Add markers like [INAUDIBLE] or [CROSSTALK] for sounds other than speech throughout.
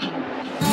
何?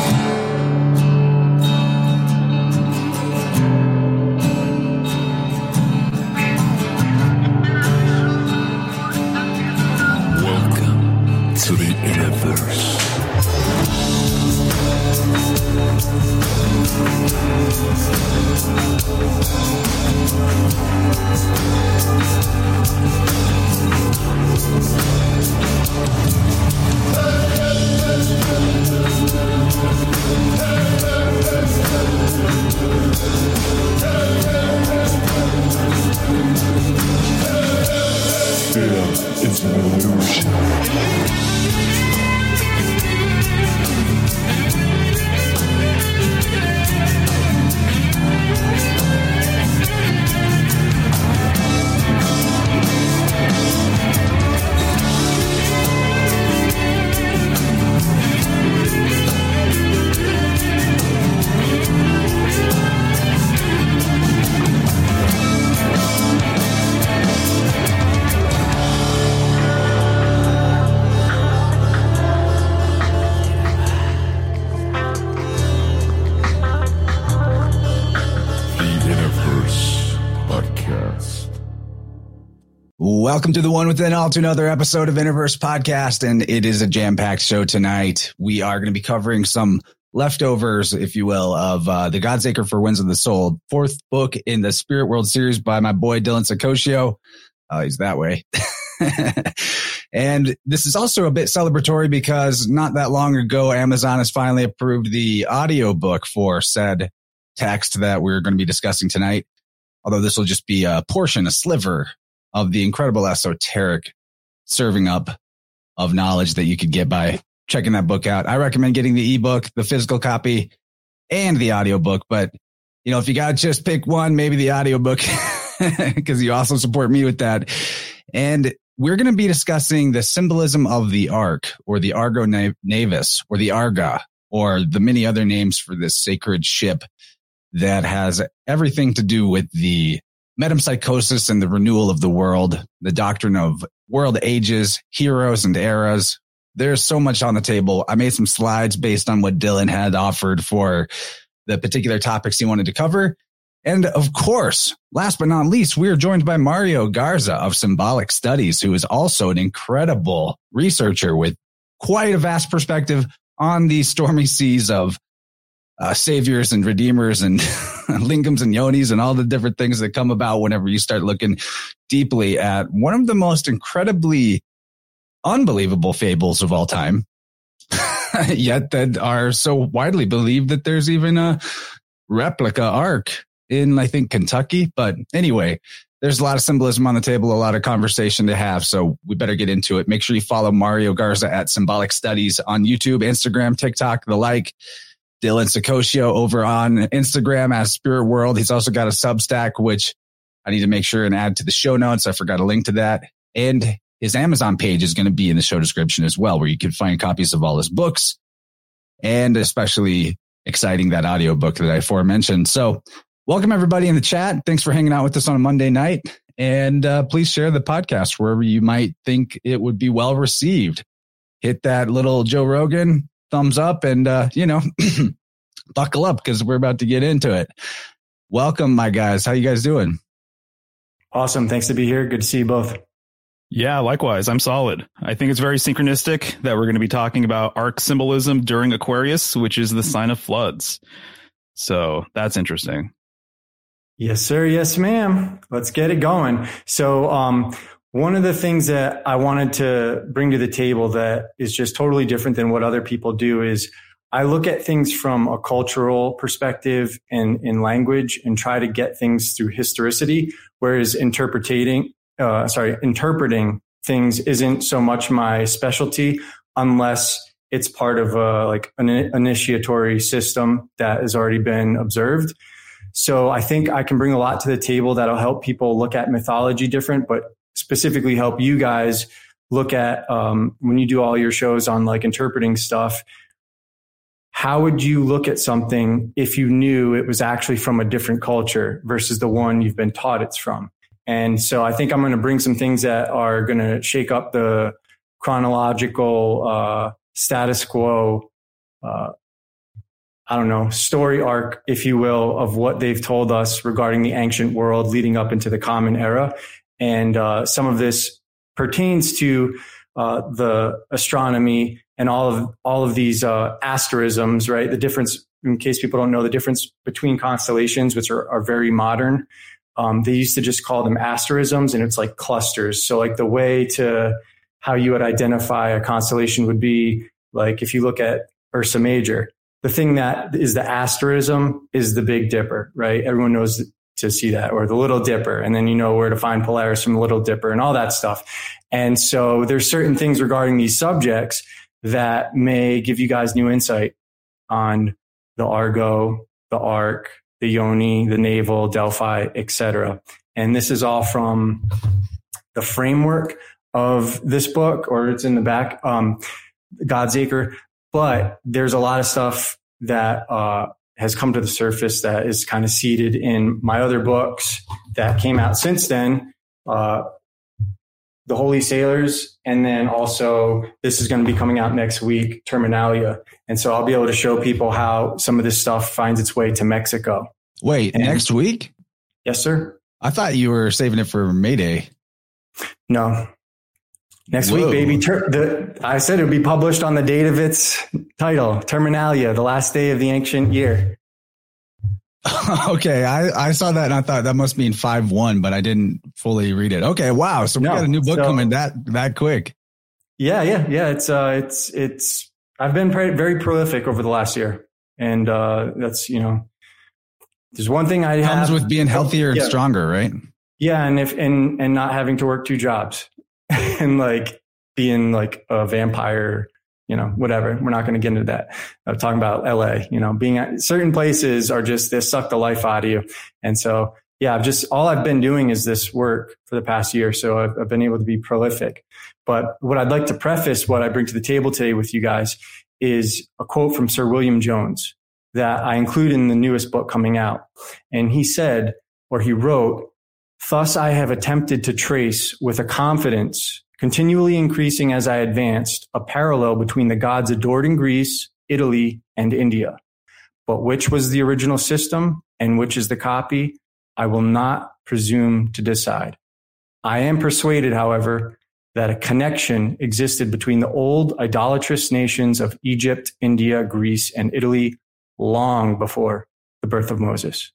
Welcome to the one within all to another episode of Interverse Podcast. And it is a jam packed show tonight. We are going to be covering some leftovers, if you will, of uh, The God's Acre for Winds of the Soul, fourth book in the Spirit World series by my boy Dylan Saccoccio. Uh, he's that way. [LAUGHS] and this is also a bit celebratory because not that long ago, Amazon has finally approved the audiobook for said text that we're going to be discussing tonight. Although this will just be a portion, a sliver of the incredible esoteric serving up of knowledge that you could get by checking that book out. I recommend getting the ebook, the physical copy, and the audiobook. But, you know, if you got to just pick one, maybe the audiobook, [LAUGHS] because you also support me with that. And we're going to be discussing the symbolism of the Ark or the Argo Na- Navis or the Arga or the many other names for this sacred ship that has everything to do with the metempsychosis and the renewal of the world, the doctrine of world ages, heroes and eras. There's so much on the table. I made some slides based on what Dylan had offered for the particular topics he wanted to cover. And of course, last but not least, we are joined by Mario Garza of Symbolic Studies, who is also an incredible researcher with quite a vast perspective on the stormy seas of uh, saviors and redeemers and [LAUGHS] lingams and yonis and all the different things that come about whenever you start looking deeply at one of the most incredibly unbelievable fables of all time. [LAUGHS] Yet that are so widely believed that there's even a replica ark in, I think, Kentucky. But anyway, there's a lot of symbolism on the table, a lot of conversation to have. So we better get into it. Make sure you follow Mario Garza at Symbolic Studies on YouTube, Instagram, TikTok, the like. Dylan Saccoccio over on Instagram as Spirit World. He's also got a Substack, which I need to make sure and add to the show notes. I forgot a link to that. And his Amazon page is going to be in the show description as well, where you can find copies of all his books and especially exciting that audiobook that I aforementioned. So welcome everybody in the chat. Thanks for hanging out with us on a Monday night. And uh, please share the podcast wherever you might think it would be well received. Hit that little Joe Rogan thumbs up and, uh, you know, [CLEARS THROAT] buckle up because we're about to get into it. Welcome, my guys. How you guys doing? Awesome. Thanks to be here. Good to see you both. Yeah, likewise. I'm solid. I think it's very synchronistic that we're going to be talking about ark symbolism during Aquarius, which is the sign of floods. So that's interesting. Yes, sir. Yes, ma'am. Let's get it going. So, um, one of the things that I wanted to bring to the table that is just totally different than what other people do is I look at things from a cultural perspective and in language and try to get things through historicity, whereas interpreting, uh, sorry, interpreting things isn't so much my specialty unless it's part of a, like an initiatory system that has already been observed. So I think I can bring a lot to the table that'll help people look at mythology different, but specifically help you guys look at um, when you do all your shows on like interpreting stuff how would you look at something if you knew it was actually from a different culture versus the one you've been taught it's from and so i think i'm going to bring some things that are going to shake up the chronological uh, status quo uh, I don't know, story arc, if you will, of what they've told us regarding the ancient world leading up into the common era. And uh, some of this pertains to uh, the astronomy and all of all of these uh, asterisms, right? The difference, in case people don't know, the difference between constellations, which are, are very modern. Um, they used to just call them asterisms, and it's like clusters. So, like the way to how you would identify a constellation would be like if you look at Ursa Major, the thing that is the asterism is the Big Dipper, right? Everyone knows to see that, or the Little Dipper, and then you know where to find Polaris from the Little Dipper and all that stuff. And so there's certain things regarding these subjects that may give you guys new insight on the Argo, the Ark, the Yoni, the Navel, Delphi, etc. And this is all from the framework of this book, or it's in the back, um, God's Acre. But there's a lot of stuff that uh, has come to the surface that is kind of seated in my other books that came out since then. Uh, the Holy Sailors, and then also this is going to be coming out next week, Terminalia. And so I'll be able to show people how some of this stuff finds its way to Mexico. Wait, And- next week? Yes, sir. I thought you were saving it for Mayday. No. Next Whoa. week, baby. Ter- the, I said it would be published on the date of its title, Terminalia, the last day of the ancient year. [LAUGHS] okay, I, I saw that and I thought that must mean five one, but I didn't fully read it. Okay, wow. So we No, got a new book so- coming that that quick. Yeah, yeah, yeah. It's uh, it's it's. I've been very, very prolific over the last year, and uh, that's you know, there's one thing I have Comes have with being healthier and Yeah. stronger, right? Yeah, and if and and not having to work two jobs [LAUGHS] and like being like a vampire, you know, whatever. We're not going to get into that. I'm talking about LA, you know, being at certain places are just they suck the life out of you. And so, yeah, I've just all I've been doing is this work for the past year, so I've, I've been able to be prolific. But what I'd like to preface what I bring to the table today with you guys is a quote from Sir William Jones that I include in the newest book coming out. And he said, or he wrote, Thus I have attempted to trace with a confidence continually increasing as I advanced a parallel between the gods adored in Greece, Italy, and India. But which was the original system and which is the copy, I will not presume to decide. I am persuaded, however, that a connection existed between the old idolatrous nations of Egypt, India, Greece, and Italy long before the birth of Moses.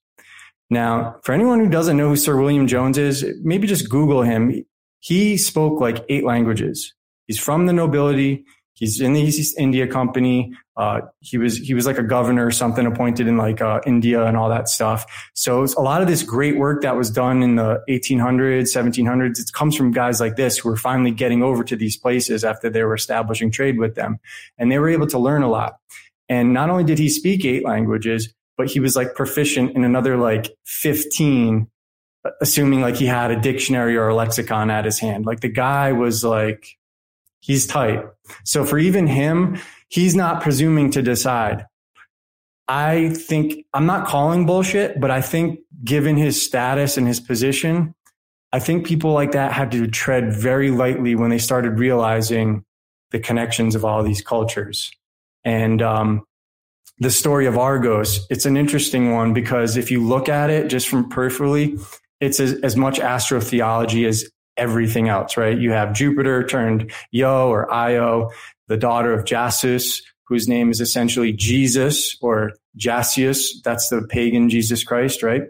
Now, for anyone who doesn't know who Sir William Jones is, maybe just Google him. He spoke like eight languages. He's from the nobility. He's in the East India Company. Uh, he was he was like a governor or something appointed in like uh, India and all that stuff. So a lot of this great work that was done in the 1800s, 1700s, it comes from guys like this who were finally getting over to these places after they were establishing trade with them, and they were able to learn a lot. And not only did he speak eight languages, but he was like proficient in another like 15 assuming like he had a dictionary or a lexicon at his hand. Like the guy was like he's tight. So for even him he's not presuming to decide. I think i'm not calling bullshit but i think given his status and his position i think people like that had to tread very lightly when they started realizing the connections of all these cultures. And um, the story of Argos, it's an interesting one because if you look at it just from peripherally, it's as, as much astrotheology as everything else, right? You have Jupiter turned Io or Io, the daughter of Jasus, whose name is essentially Jesus or Jasius. That's the pagan Jesus Christ, right?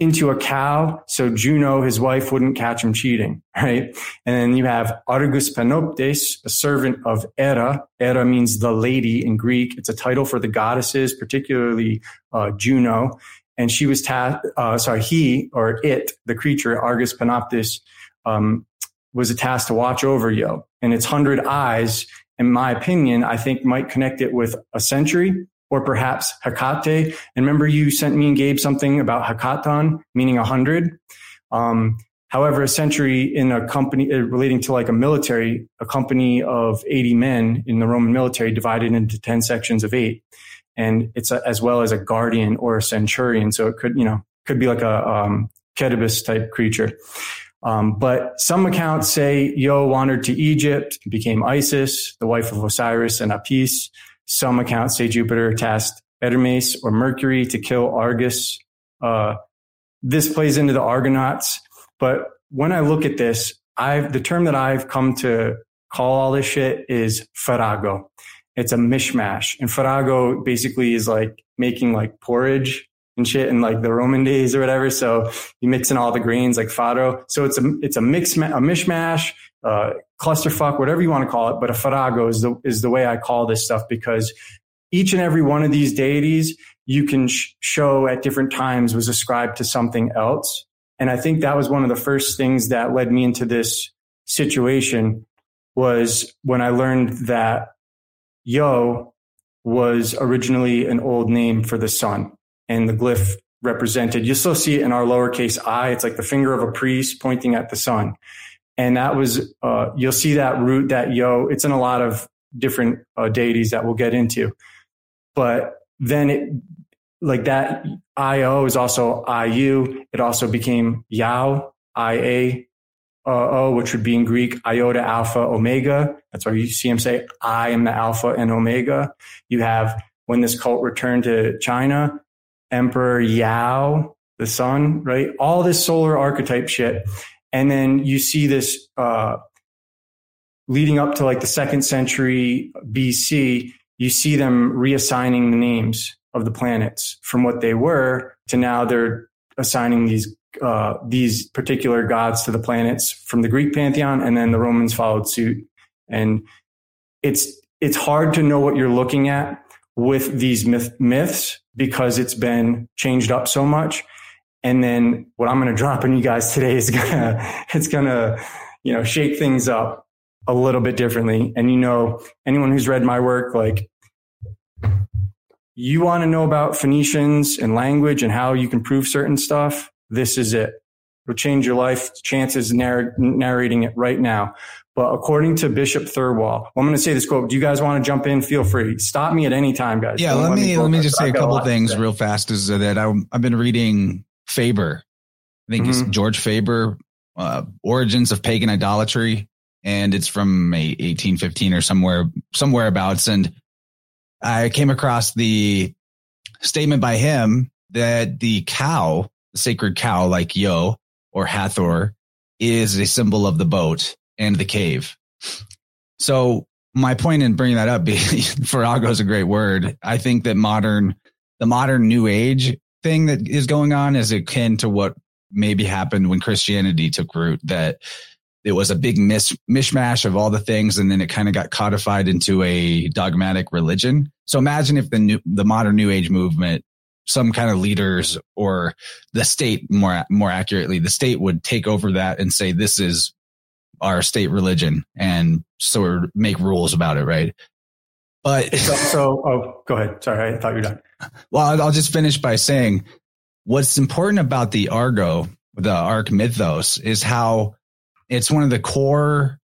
Into a cow. So Juno, his wife, wouldn't catch him cheating, right? And then you have Argus Panoptes, a servant of Hera. Hera means the lady in Greek. It's a title for the goddesses, particularly uh, Juno. And she was tasked, uh, sorry, he or it, the creature, Argus Panoptes, um, was a tasked to watch over Yo. And its hundred eyes, in my opinion, I think might connect it with a century or perhaps Hecate. And remember, you sent me and Gabe something about Hekaton, meaning a hundred. Um, however, a century in a company uh, relating to like a military, a company of 80 men in the Roman military divided into 10 sections of eight. And it's a, as well as a guardian or a centurion. So it could, you know, could be like a, um, Ketibus type creature. Um, but some accounts say Yo wandered to Egypt, became Isis, the wife of Osiris and Apis. Some accounts say Jupiter tasked Hermes or Mercury to kill Argus. Uh, this plays into the Argonauts. But when I look at this, I've, the term that I've come to call all this shit is farrago. It's a mishmash. And farrago basically is like making like porridge and shit in like the Roman days or whatever. So you mix in all the grains like farro. So it's a, it's a mix, a mishmash, uh, clusterfuck, whatever you want to call it. But a farrago is the, is the way I call this stuff because each and every one of these deities you can sh- show at different times was ascribed to something else. And I think that was one of the first things that led me into this situation was when I learned that Yo was originally an old name for the sun and the glyph represented, you still see it in our lowercase i. It's like the finger of a priest pointing at the sun. And that was, uh, you'll see that root, that yo, it's in a lot of different uh, deities that we'll get into. But then it, like that IO is also IU. It also became Yao, IA, O, which would be in Greek, iota, alpha, omega. That's why you see him say, I am the alpha and omega. You have, when this cult returned to China, Emperor Yao, the sun, right? All this solar archetype shit. And then you see this, uh, leading up to like the second century BC, you see them reassigning the names of the planets from what they were to now they're assigning these uh, these particular gods to the planets from the Greek pantheon, and then the Romans followed suit. And it's it's hard to know what you're looking at with these myth, myths because it's been changed up so much. And then what I'm going to drop on you guys today is [LAUGHS] gonna it's gonna you know shake things up a little bit differently. And you know, anyone who's read my work, like you want to know about Phoenicians and language and how you can prove certain stuff, this is it. It'll change your life. Chances narr- narrating it right now. But according to Bishop Thirlwall, well, I'm going to say this quote. Do you guys want to jump in? Feel free. Stop me at any time, guys. Yeah, let, let, me let me just say a couple things real fast. Is that I, have been reading Faber. I think mm-hmm. it's George Faber, uh, Origins of Pagan Idolatry, and it's from 1815 or somewhere somewhere abouts. And I came across the statement by him that the cow, the sacred cow, like Yo or Hathor, is a symbol of the boat and the cave. So my point in bringing that up, [LAUGHS] farrago is a great word. I think that modern, the modern new age thing that is going on is akin to what maybe happened when Christianity took root, that it was a big mis- mishmash of all the things and then it kind of got codified into a dogmatic religion. So imagine if the new the modern new age movement some kind of leaders or the state more more accurately the state would take over that and say this is our state religion and sort of make rules about it right but [LAUGHS] so, so oh go ahead sorry i thought you were done well i'll just finish by saying what's important about the argo the ark mythos is how it's one of the core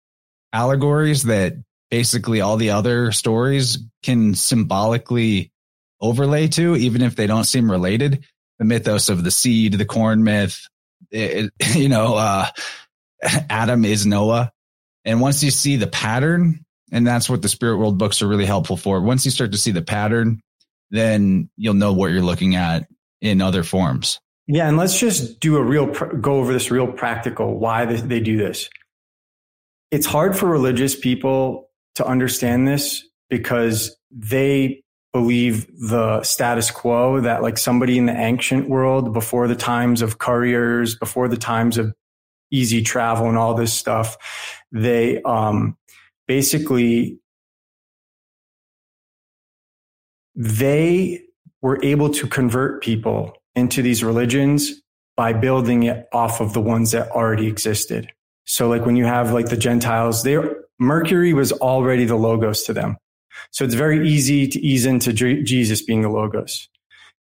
allegories that basically all the other stories can symbolically overlay to, even if they don't seem related. The mythos of the seed, the corn myth, it, [LAUGHS] you know, uh, Adam is Noah. And once you see the pattern, and that's what the spirit world books are really helpful for. Once you start to see the pattern, then you'll know what you're looking at in other forms. Yeah, and let's just do a real go over this real practical why they do this. It's hard for religious people to understand this because they believe the status quo that like somebody in the ancient world before the times of couriers, before the times of easy travel and all this stuff, they um basically they were able to convert people into these religions by building it off of the ones that already existed. So like when you have like the Gentiles, they Mercury was already the logos to them. So it's very easy to ease into Jesus being the logos.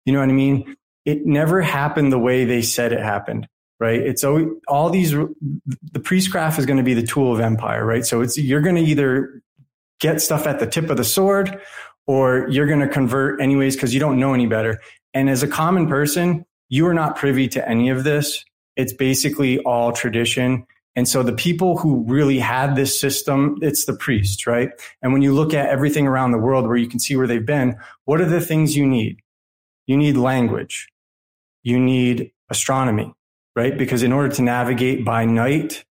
You know what I mean? It never happened the way they said it happened, right? It's always, all these, the priestcraft is going to be the tool of empire, right? So it's, you're going to either get stuff at the tip of the sword or you're going to convert anyways because you don't know any better. And as a common person, you are not privy to any of this. It's basically all tradition. And so the people who really had this system, it's the priests, right? And when you look at everything around the world where you can see where they've been, what are the things you need? You need language. You need astronomy, right? Because in order to navigate by night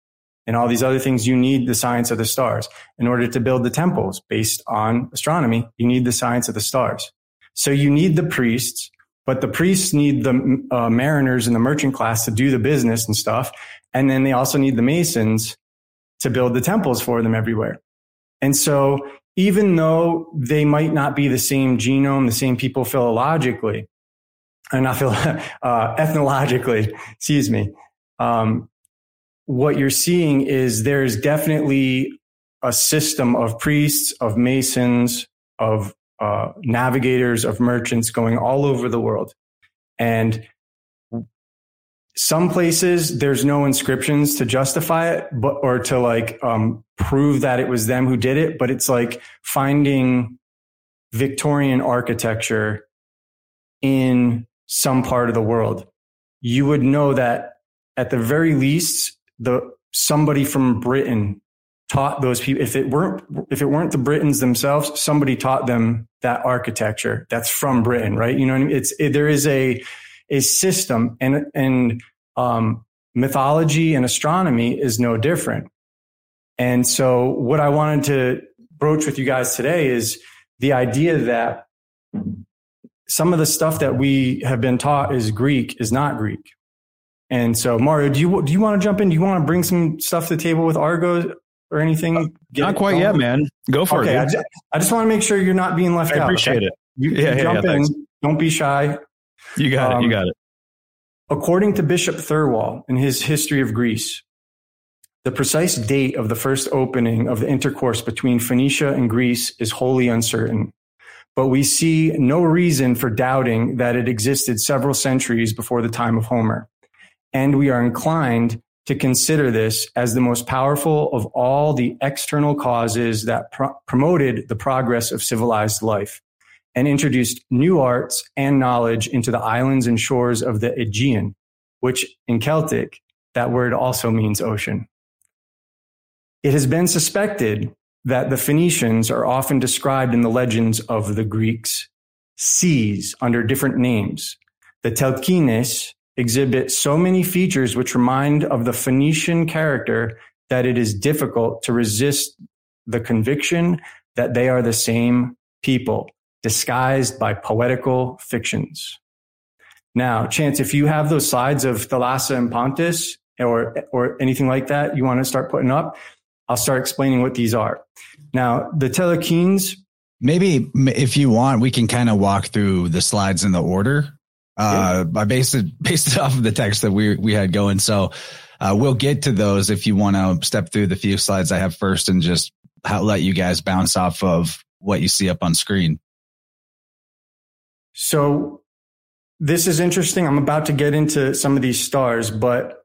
and all these other things, you need the science of the stars. In order to build the temples based on astronomy, you need the science of the stars. So you need the priests, but the priests need the uh, mariners and the merchant class to do the business and stuff. And then they also need the masons to build the temples for them everywhere. And so even though they might not be the same genome, the same people philologically, and not feel [LAUGHS] uh, ethnologically, excuse me, um, what you're seeing is there's definitely a system of priests, of masons, of uh, navigators, of merchants going all over the world. And some places there's no inscriptions to justify it, but or to like um, prove that it was them who did it. But it's like finding Victorian architecture in some part of the world. You would know that at the very least, the somebody from Britain taught those people. If it weren't if it weren't the Britons themselves, somebody taught them that architecture that's from Britain, right? You know, I mean? it's it, there is a a system and, and, um, mythology and astronomy is no different. And so what I wanted to broach with you guys today is the idea that some of the stuff that we have been taught is Greek is not Greek. And so Mario, do you, do you want to jump in? Do you want to bring some stuff to the table with Argo or anything? Uh, not quite yet, man. Go for okay, it. I just, I just, want to make sure you're not being left I out. I appreciate okay? it. You, yeah, you jump yeah, in. Don't be shy. You got um, it. You got it. According to Bishop Thirlwall in his History of Greece, the precise date of the first opening of the intercourse between Phoenicia and Greece is wholly uncertain. But we see no reason for doubting that it existed several centuries before the time of Homer. And we are inclined to consider this as the most powerful of all the external causes that pro- promoted the progress of civilized life and introduced new arts and knowledge into the islands and shores of the Aegean, which in Celtic, that word also means ocean. It has been suspected that the Phoenicians are often described in the legends of the Greeks seas under different names. The Telchines exhibit so many features which remind of the Phoenician character that it is difficult to resist the conviction that they are the same people disguised by poetical fictions. Now, Chance, if you have those slides of Thalassa and Pontus or, or anything like that you want to start putting up, I'll start explaining what these are. Now, the Telekines. Maybe if you want, we can kind of walk through the slides in the order. Uh, yeah. I based it, based it [LAUGHS] off of the text that we, we had going. So, uh, we'll get to those if you want to step through the few slides I have first and just how, let you guys bounce off of what you see up on screen. So this is interesting. I'm about to get into some of these stars, but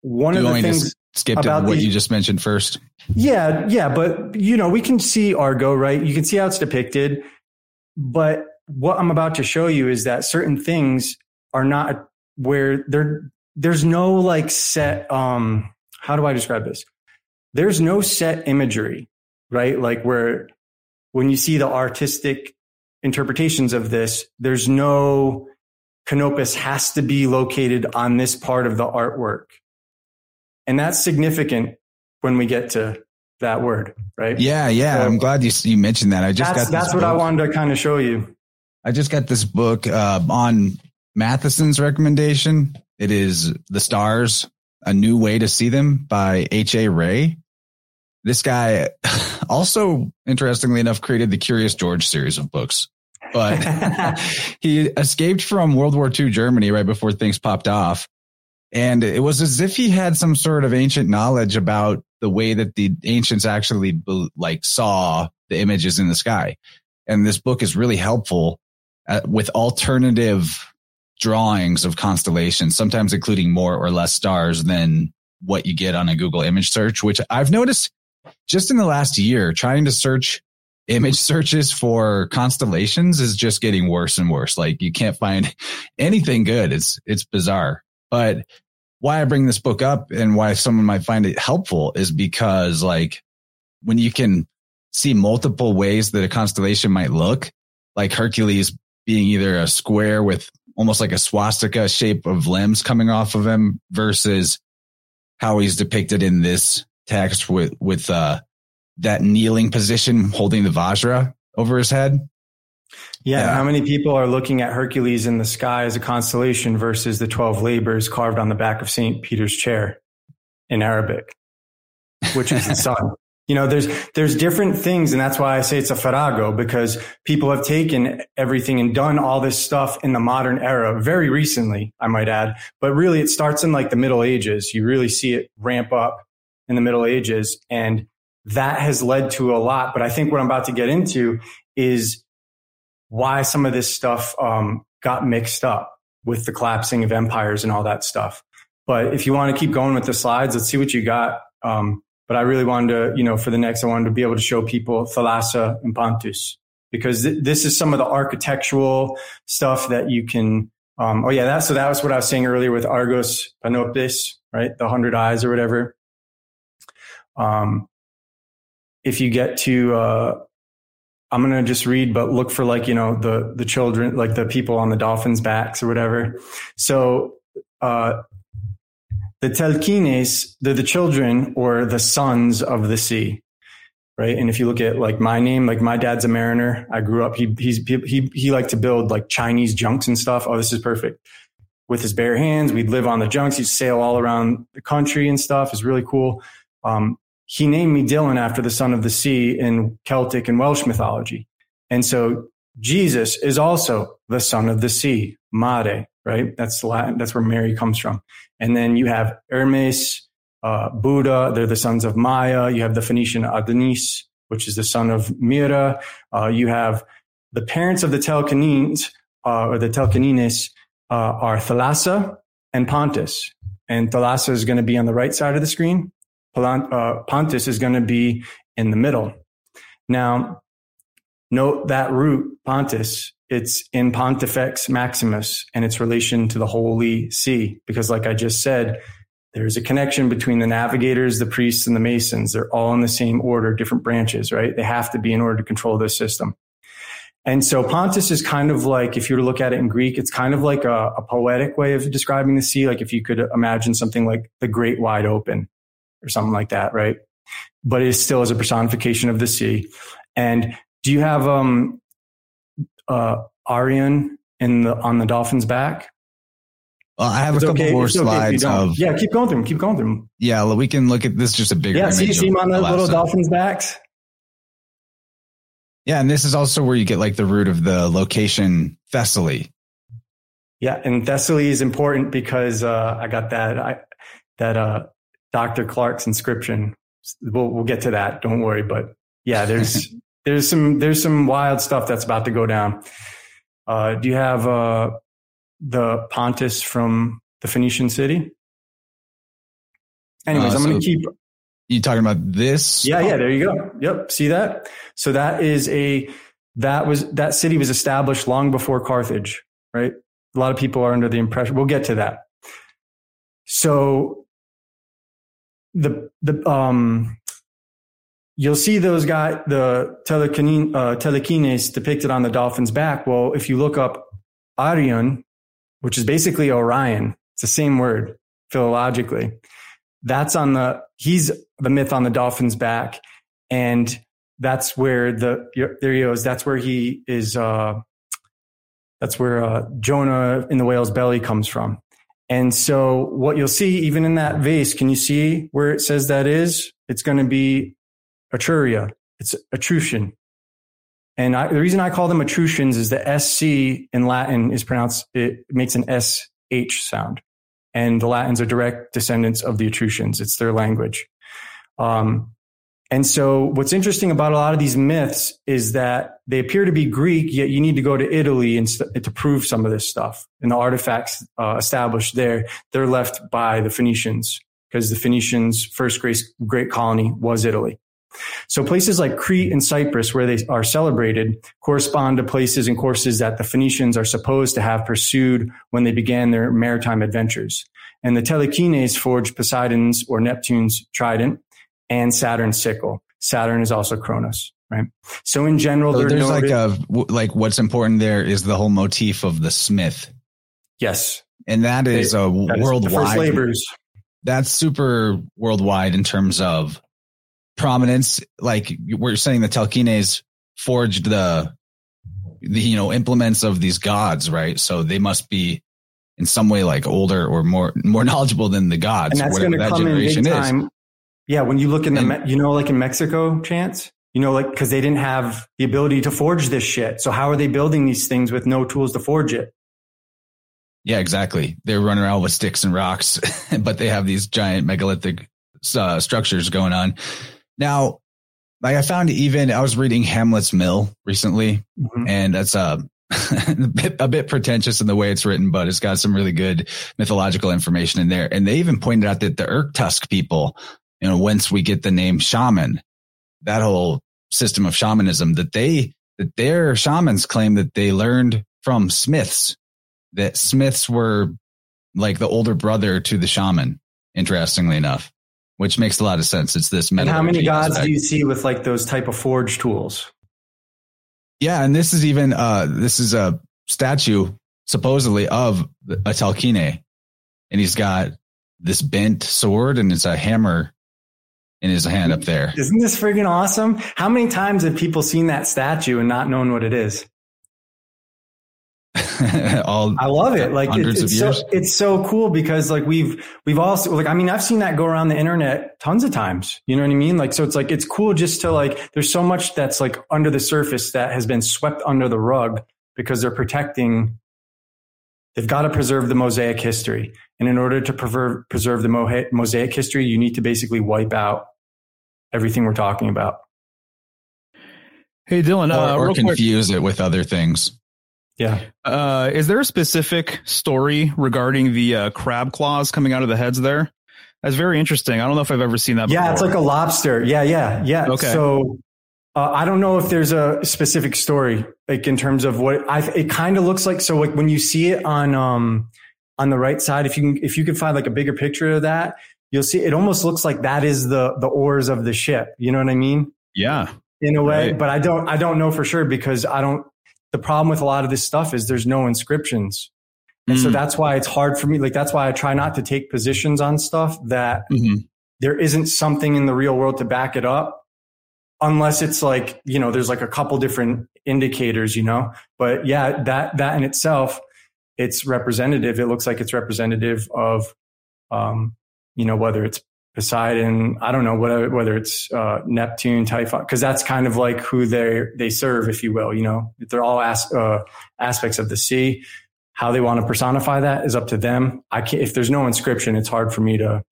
one of the things skip about what these, you just mentioned first. Yeah, yeah, but you know, we can see Argo, right? You can see how it's depicted, but what I'm about to show you is that certain things are not where there there's no like set um how do I describe this? There's no set imagery, right? Like where when you see the artistic interpretations of this, there's no Canopus has to be located on this part of the artwork. And that's significant when we get to that word, right? Yeah, yeah. So I'm glad you you mentioned that. I just that's, got that's what book. I wanted to kind of show you. I just got this book uh, on Matheson's recommendation. It is The Stars: A New Way to See Them by H. A. Rey. This guy [LAUGHS] also, interestingly enough, created the Curious George series of books but [LAUGHS] [LAUGHS] he escaped from World War II Germany right before things popped off. And it was as if he had some sort of ancient knowledge about the way that the ancients actually like saw the images in the sky. And this book is really helpful uh, with alternative drawings of constellations, sometimes including more or less stars than what you get on a Google image search, which I've noticed just in the last year trying to search image searches for constellations is just getting worse and worse. Like you can't find [LAUGHS] anything good. It's, it's bizarre. But why I bring this book up and why someone might find it helpful is because like when you can see multiple ways that a constellation might look, like Hercules being either a square with almost like a swastika shape of limbs coming off of him versus how he's depicted in this text with, with, uh, that kneeling position holding the Vajra over his head. Yeah, Yeah. How many people are looking at Hercules in the sky as a constellation versus the 12 labors carved on the back of St. Peter's chair in Arabic, which is [LAUGHS] the sun? You know, there's, there's different things. And that's why I say it's a farrago because people have taken everything and done all this stuff in the modern era very recently, I might add. But really it starts in like the middle ages. You really see it ramp up in the middle ages. And that has led to a lot. But I think what I'm about to get into is why some of this stuff um, got mixed up with the collapsing of empires and all that stuff. But if you want to keep going with the slides, let's see what you got. Um, but I really wanted to, you know, for the next, I wanted to be able to show people Thalassa and Pontus because th- this is some of the architectural stuff that you can. Um, oh yeah, that so that was what I was saying earlier with Argos Panoptes, right? The hundred eyes or whatever. Um, if you get to uh, I'm going to just read, but look for like, you know, the, the children, like the people on the dolphins backs or whatever. So, uh, the telkines, they're the children or the sons of the sea. Right. And if you look at like my name, like my dad's a mariner. I grew up, he, he's, he, he liked to build like Chinese junks and stuff. Oh, this is perfect. With his bare hands, we'd live on the junks. He'd sail all around the country and stuff. It's really cool. Um, he named me Dylan after the son of the sea in Celtic and Welsh mythology. And so Jesus is also the son of the sea, Mare, right? That's Latin. That's where Mary comes from. And then you have Hermes, uh, Buddha. They're the sons of Maya. You have the Phoenician Adonis, which is the son of Myrrha. Uh, you have the parents of the Telcanines, uh, or the Telcanines, uh, are Thalassa and Pontus. And Thalassa is going to be on the right side of the screen. Uh, Pontus is going to be in the middle. Now, note that root, Pontus, it's in Pontifex Maximus and its relation to the Holy See, because like I just said, there's a connection between the navigators, the priests, and the masons. They're all in the same order, different branches, right? They have to be in order to control this system. And so Pontus is kind of like, if you were to look at it in Greek, it's kind of like a, a poetic way of describing the sea. Like if you could imagine something like the great wide open or something like that, right? But it still is a personification of the sea. And do you have um uh Arion in the on the dolphin's back? Well, I have It's a couple okay- more it's okay slides don't. of, yeah, keep going through them. Keep going through them. yeah, we can look at this just a bigger Yeah, see, see them on the little dolphins' backs. Yeah. And this is also where you get like the root of the location Thessaly. Yeah, and Thessaly is important because uh, I got that I, that uh, Dr. Clark's inscription. We'll we'll get to that. Don't worry. But yeah, there's [LAUGHS] there's some there's some wild stuff that's about to go down. Uh, do you have uh, the Pontus from the Phoenician city? Anyways, Uh, I'm going to keep You talking about this? Yeah, yeah, there you go. Yep. See that? So that is a that was that city was established long before Carthage, right? A lot of people are under the impression we'll get to that. So the the um you'll see those guys the telekine, uh, telekines depicted on the dolphin's back. Well, if you look up Arion, which is basically Orion, it's the same word philologically. That's on the he's the myth on the dolphin's back, and that's where the there he goes. That's where he is. Uh, that's where uh, Jonah in the whale's belly comes from. And so, what you'll see, even in that vase, can you see where it says that is? It's going to be Etruria. It's Etruscan. And I, the reason I call them Etruscans is the SC in Latin is pronounced, it makes an SH sound. And the Latins are direct descendants of the Etruscans. It's their language. Um, and so what's interesting about a lot of these myths is that they appear to be Greek, yet you need to go to Italy and to prove some of this stuff. And the artifacts uh, established there, they're left by the Phoenicians because the Phoenicians' first great, great colony was Italy. So places like Crete and Cyprus, where they are celebrated, correspond to places and courses that the Phoenicians are supposed to have pursued when they began their maritime adventures. And the Telekines forged Poseidon's or Neptune's trident and Saturn's sickle. Saturn is also Kronos, right? So in general, so there's like a like what's important there is the whole motif of the smith. Yes, and that is a that worldwide. labors. That's super worldwide in terms of prominence. Like we're saying, the Telekines forged the the you know implements of these gods, right? So they must be in some way like older or more more [LAUGHS] knowledgeable than the gods. And that's going to come in big time. Is. Yeah, when you look in the you know like in Mexico, chance you know like because they didn't have the ability to forge this shit. So how are they building these things with no tools to forge it? Yeah, exactly. They're running around with sticks and rocks, [LAUGHS] but they have these giant megalithic uh, structures going on. Now, like I found even I was reading Hamlet's Mill recently, mm-hmm. and that's uh, [LAUGHS] a bit, a bit pretentious in the way it's written, but it's got some really good mythological information in there. And they even pointed out that the Irkutsk people, you know, whence we get the name shaman, that whole system of shamanism, that they that their shamans claim that they learned from smiths, that smiths were like the older brother to the shaman. Interestingly enough which makes a lot of sense. It's this. And how many gods aspect. do you see with like those type of forge tools? Yeah, and this is even uh this is a statue supposedly of a Telekine, and he's got this bent sword and it's a hammer in his hand up there. Isn't this friggin' awesome? How many times have people seen that statue and not known what it is? [LAUGHS] all I love it. Like it's, it's so it's so cool because like we've we've also like I mean I've seen that go around the internet tons of times. You know what I mean? Like so it's like it's cool just to like there's so much that's like under the surface that has been swept under the rug because they're protecting they've got to preserve the mosaic history. And in order to preserve preserve the mosaic history, you need to basically wipe out everything we're talking about. Hey Dylan, uh, or, or confuse quick. it with other things. Yeah. Uh, is there a specific story regarding the uh, crab claws coming out of the heads there? That's very interesting. I don't know if I've ever seen that. Yeah, before. it's like a lobster. Yeah, yeah, yeah. Okay. So uh, I don't know if there's a specific story, like in terms of what I. It kind of looks like. So like when you see it on um on the right side, if you can if you can find like a bigger picture of that, you'll see it almost looks like that is the the oars of the ship. You know what I mean? Yeah. In a way, right. but I don't I don't know for sure because I don't the problem with a lot of this stuff is there's no inscriptions. And mm. so that's why it's hard for me. Like, that's why I try not to take positions on stuff that mm-hmm. there isn't something in the real world to back it up unless it's like, you know, there's like a couple different indicators, you know, but yeah, that, that in itself, it's representative. It looks like it's representative of, um, you know, whether it's Poseidon, I don't know whether whether it's uh, Neptune, Typhon, because that's kind of like who they they serve, if you will. You know, they're all as, uh, aspects of the sea. How they want to personify that is up to them. I can't. If there's no inscription, it's hard for me to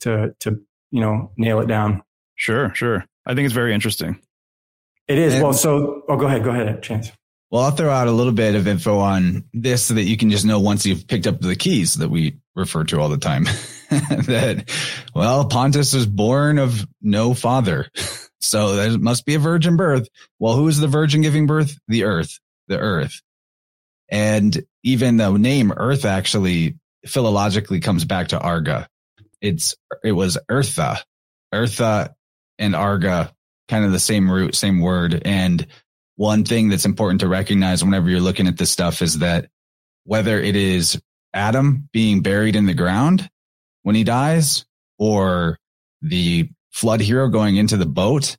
to to you know nail it down. Sure, sure. I think it's very interesting. It is. And, well, so oh, go ahead, go ahead, Chance. Well, I'll throw out a little bit of info on this so that you can just know once you've picked up the keys that we refer to all the time. [LAUGHS] that, well, Pontus was born of no father. [LAUGHS] So there must be a virgin birth. Well, who is the virgin giving birth? The earth, the earth. And even the name earth actually philologically comes back to Arga. It's, it was Eartha, Eartha and Arga, kind of the same root, same word. And one thing that's important to recognize whenever you're looking at this stuff is that whether it is Adam being buried in the ground when he dies or the flood hero going into the boat,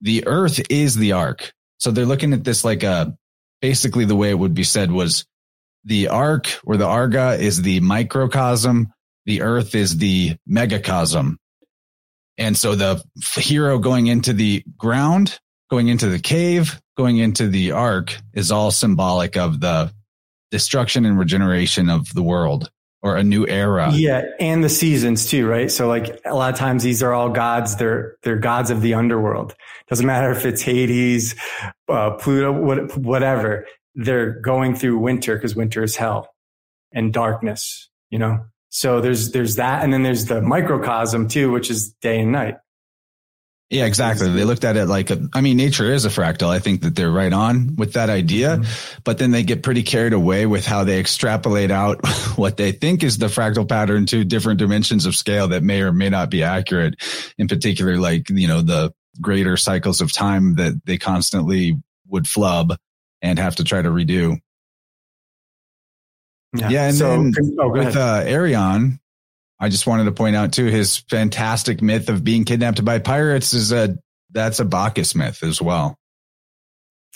the earth is the ark. So they're looking at this like a, basically the way it would be said was the ark or the arga is the microcosm. The earth is the megacosm. And so the hero going into the ground, going into the cave, going into the ark is all symbolic of the destruction and regeneration of the world or a new era. Yeah, and the seasons too, right? So like a lot of times these are all gods. They're they're gods of the underworld. Doesn't matter if it's Hades, uh, Pluto, what, whatever. They're going through winter because winter is hell and darkness. You know, so there's there's that, and then there's the microcosm too, which is day and night. Yeah, exactly. They looked at it like, a, I mean, nature is a fractal. I think that they're right on with that idea, mm-hmm. but then they get pretty carried away with how they extrapolate out [LAUGHS] what they think is the fractal pattern to different dimensions of scale that may or may not be accurate. In particular, like, you know, the greater cycles of time that they constantly would flub and have to try to redo. Yeah. yeah and so, then oh, with uh, Arion, I just wanted to point out too his fantastic myth of being kidnapped by pirates is a that's a Bacchus myth as well.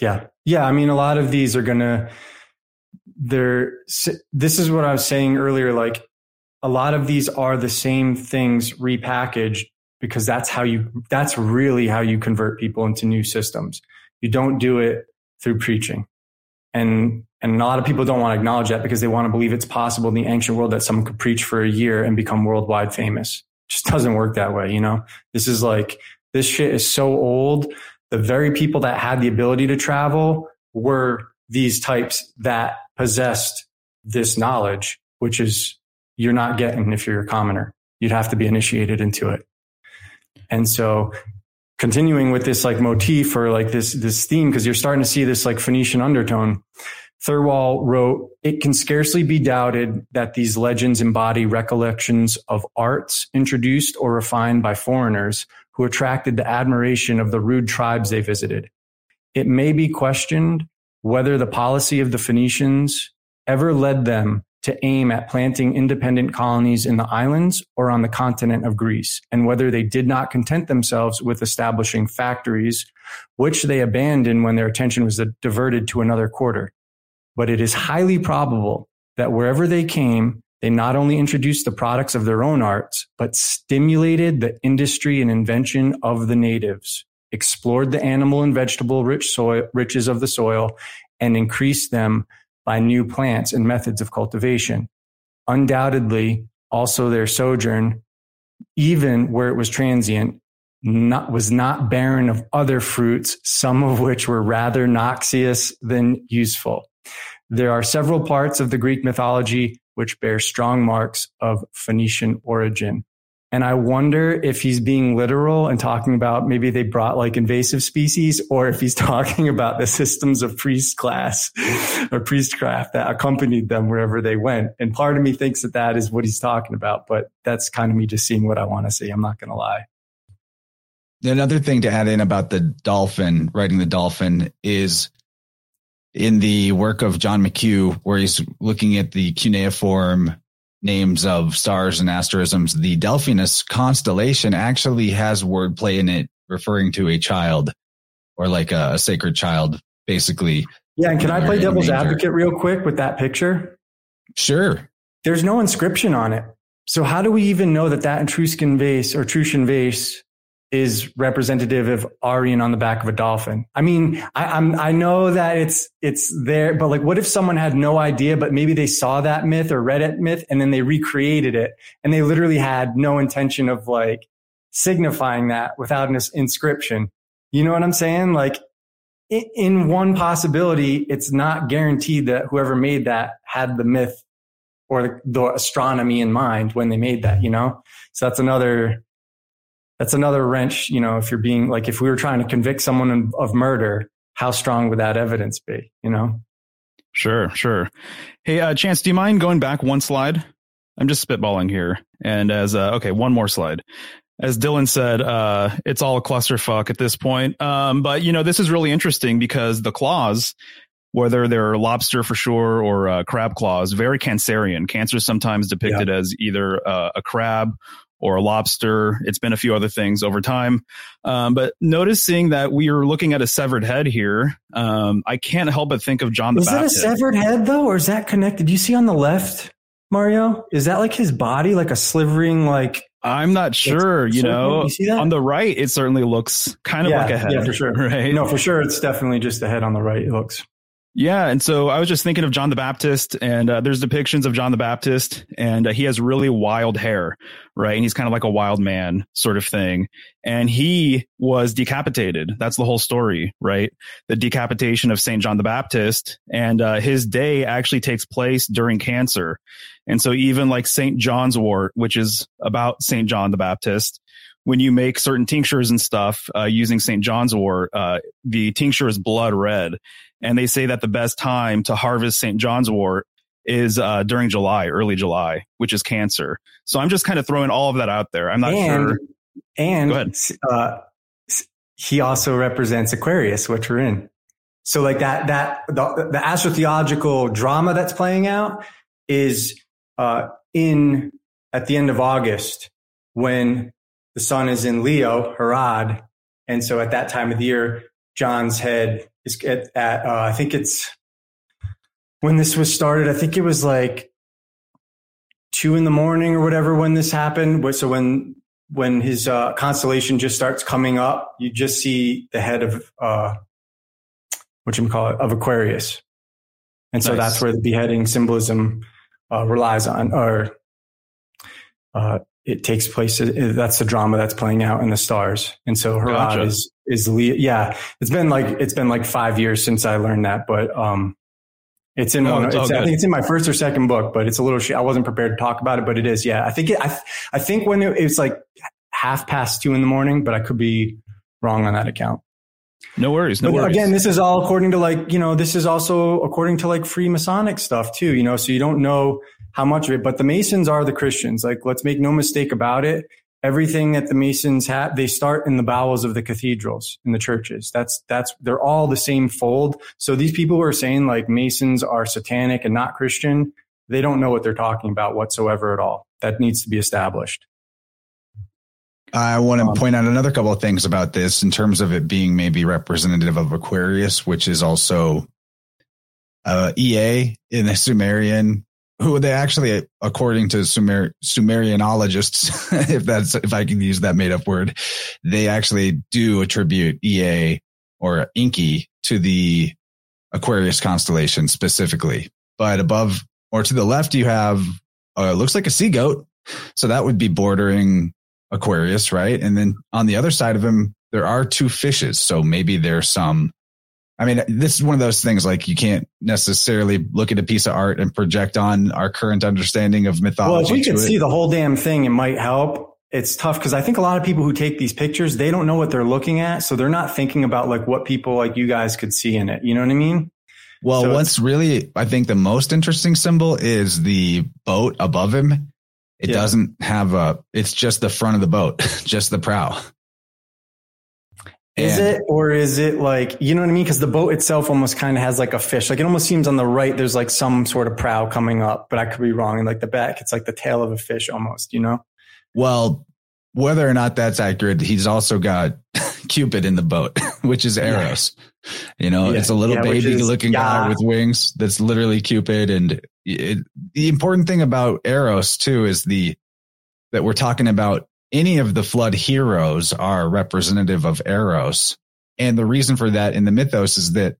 Yeah. Yeah, I mean a lot of these are to they're this is what I was saying earlier like a lot of these are the same things repackaged because that's how you that's really how you convert people into new systems. You don't do it through preaching. And and a lot of people don't want to acknowledge that because they want to believe it's possible in the ancient world that someone could preach for a year and become worldwide famous. It just doesn't work that way, you know? This is like, this shit is so old. The very people that had the ability to travel were these types that possessed this knowledge, which is you're not getting if you're a commoner. You'd have to be initiated into it. And so continuing with this like motif or like this, this theme, because you're starting to see this like Phoenician undertone Thirlwall wrote, It can scarcely be doubted that these legends embody recollections of arts introduced or refined by foreigners who attracted the admiration of the rude tribes they visited. It may be questioned whether the policy of the Phoenicians ever led them to aim at planting independent colonies in the islands or on the continent of Greece, and whether they did not content themselves with establishing factories, which they abandoned when their attention was diverted to another quarter. But it is highly probable that wherever they came, they not only introduced the products of their own arts, but stimulated the industry and invention of the natives, explored the animal and vegetable rich soil, riches of the soil, and increased them by new plants and methods of cultivation. Undoubtedly, also their sojourn, even where it was transient, not, was not barren of other fruits, some of which were rather noxious than useful. There are several parts of the Greek mythology which bear strong marks of Phoenician origin. And I wonder if he's being literal and talking about maybe they brought like invasive species or if he's [LAUGHS] talking about the systems of priest class [LAUGHS] or priestcraft that accompanied them wherever they went. And part of me thinks that that is what he's talking about, but that's kind of me just seeing what I want to see. I'm not going to lie. Another thing to add in about the dolphin, writing the dolphin is in the work of John McHugh, where he's looking at the cuneiform names of stars and asterisms, the Delphinus constellation actually has wordplay in it referring to a child or like a, a sacred child, basically. Yeah. And can I play devil's advocate real quick with that picture? Sure. There's no inscription on it. So how do we even know that that Etruscan vase or Etruscan vase is representative of Arion on the back of a dolphin. I mean, I, I'm, I know that it's, it's there, but like, what if someone had no idea, but maybe they saw that myth or read it myth and then they recreated it and they literally had no intention of like signifying that without an inscription. You know what I'm saying? Like in, in one possibility, it's not guaranteed that whoever made that had the myth or the, the astronomy in mind when they made that, you know? So that's another, that's another wrench. You know, if you're being like, if we were trying to convict someone of murder, how strong would that evidence be? You know? Sure, sure. Hey, uh, Chance, do you mind going back one slide? I'm just spitballing here. And as, uh, okay, one more slide. As Dylan said, uh, it's all a clusterfuck at this point. Um, but you know, this is really interesting because the claws, whether they're lobster for sure or uh, crab claws, very cancerian. Cancer is sometimes depicted yeah. as either uh, a crab or a lobster. It's been a few other things over time. Um, but noticing that we are looking at a severed head here, um, I can't help but think of John the is Baptist. Is that a severed head though, or is that connected? You see on the left, Mario? Is that like his body, like a slivering, like? I'm not sure. You know, you see that? on the right, it certainly looks kind of yeah, like a head. Yeah, for sure. [LAUGHS] Right? No, for sure. It's definitely just the head on the right. It looks. Yeah, and so I was just thinking of John the Baptist, and uh, there's depictions of John the Baptist, and uh, he has really wild hair, right? And he's kind of like a wild man sort of thing. And he was decapitated. That's the whole story, right? The decapitation of Saint John the Baptist, and uh, his day actually takes place during cancer. And so even like Saint John's Wort, which is about Saint John the Baptist, when you make certain tinctures and stuff uh, using St. John's wort, uh, the tincture is blood red. And they say that the best time to harvest St. John's wort is uh, during July, early July, which is cancer. So I'm just kind of throwing all of that out there. I'm not and, sure. And uh, he also represents Aquarius, which we're in. So like that, that, the, the astrotheological drama that's playing out is uh, in at the end of August when the sun is in Leo, Herod. And so at that time of the year, John's head is at, at uh, I think it's when this was started, I think it was like two in the morning or whatever when this happened. So when, when his uh, constellation just starts coming up, you just see the head of, uh, what you call it, of Aquarius. And so nice. that's where the beheading symbolism uh, relies on, or uh, it takes place. That's the drama that's playing out in the stars. And so Herod gotcha. is, is, yeah, it's been like, it's been like five years since I learned that, but, um, it's in one, it's, I think it's in my first or second book, but it's a little, I wasn't prepared to talk about it, but it is. Yeah. I think it, I, I think when it, it was like half past two in the morning, but I could be wrong on that account. No worries. No but worries. Again, this is all according to like, you know, this is also according to like Freemasonic stuff too, you know, so you don't know how much of it, but the Masons are the Christians. Like, let's make no mistake about it. Everything that the Masons have, they start in the bowels of the cathedrals in the churches. That's, that's, they're all the same fold. So these people who are saying like Masons are satanic and not Christian, they don't know what they're talking about whatsoever at all. That needs to be established. I want to um, point out another couple of things about this in terms of it being maybe representative of Aquarius, which is also uh, EA in the Sumerian who they actually, according to Sumer, Sumerianologists, [LAUGHS] if that's, if I can use that made up word, they actually do attribute EA or Enki to the Aquarius constellation specifically. But above or to the left, you have, uh, looks like a sea goat. So that would be bordering Aquarius, right? And then on the other side of him, there are two fishes. So maybe there's some I mean, this is one of those things like you can't necessarily look at a piece of art and project on our current understanding of mythology. Well, if we could see the whole damn thing, it might help. It's tough because I think a lot of people who take these pictures, they don't know what they're looking at. So they're not thinking about like what people like you guys could see in it. You know what I mean? Well, so what's really, I think the most interesting symbol is the boat above him. It yeah. doesn't have a, it's just the front of the boat, [LAUGHS] just the prow. Is it, or is it like, you know what I mean? Cause the boat itself almost kind of has like a fish. Like it almost seems on the right, there's like some sort of prow coming up, but I could be wrong. And like the back, it's like the tail of a fish almost, you know? Well, whether or not that's accurate, he's also got [LAUGHS] Cupid in the boat, [LAUGHS] which is Eros. Yeah. You know, yeah. it's a little yeah, baby looking guy with wings. That's literally Cupid. And it, the important thing about Eros too is the, that we're talking about any of the flood heroes are representative of Eros. And the reason for that in the mythos is that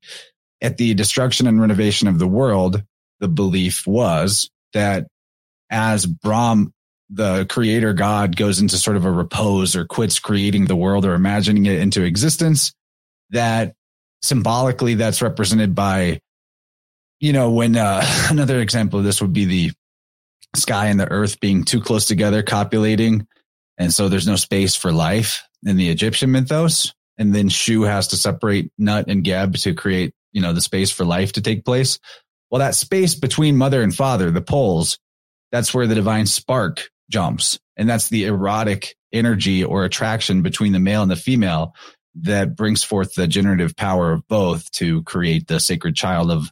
at the destruction and renovation of the world, the belief was that as Brahm, the creator God goes into sort of a repose or quits creating the world or imagining it into existence, that symbolically that's represented by, you know, when, uh, [LAUGHS] another example of this would be the sky and the earth being too close together, copulating and so there's no space for life in the Egyptian mythos. And then Shu has to separate Nut and Geb to create, you know, the space for life to take place. Well, that space between mother and father, the poles, that's where the divine spark jumps. And that's the erotic energy or attraction between the male and the female that brings forth the generative power of both to create the sacred child of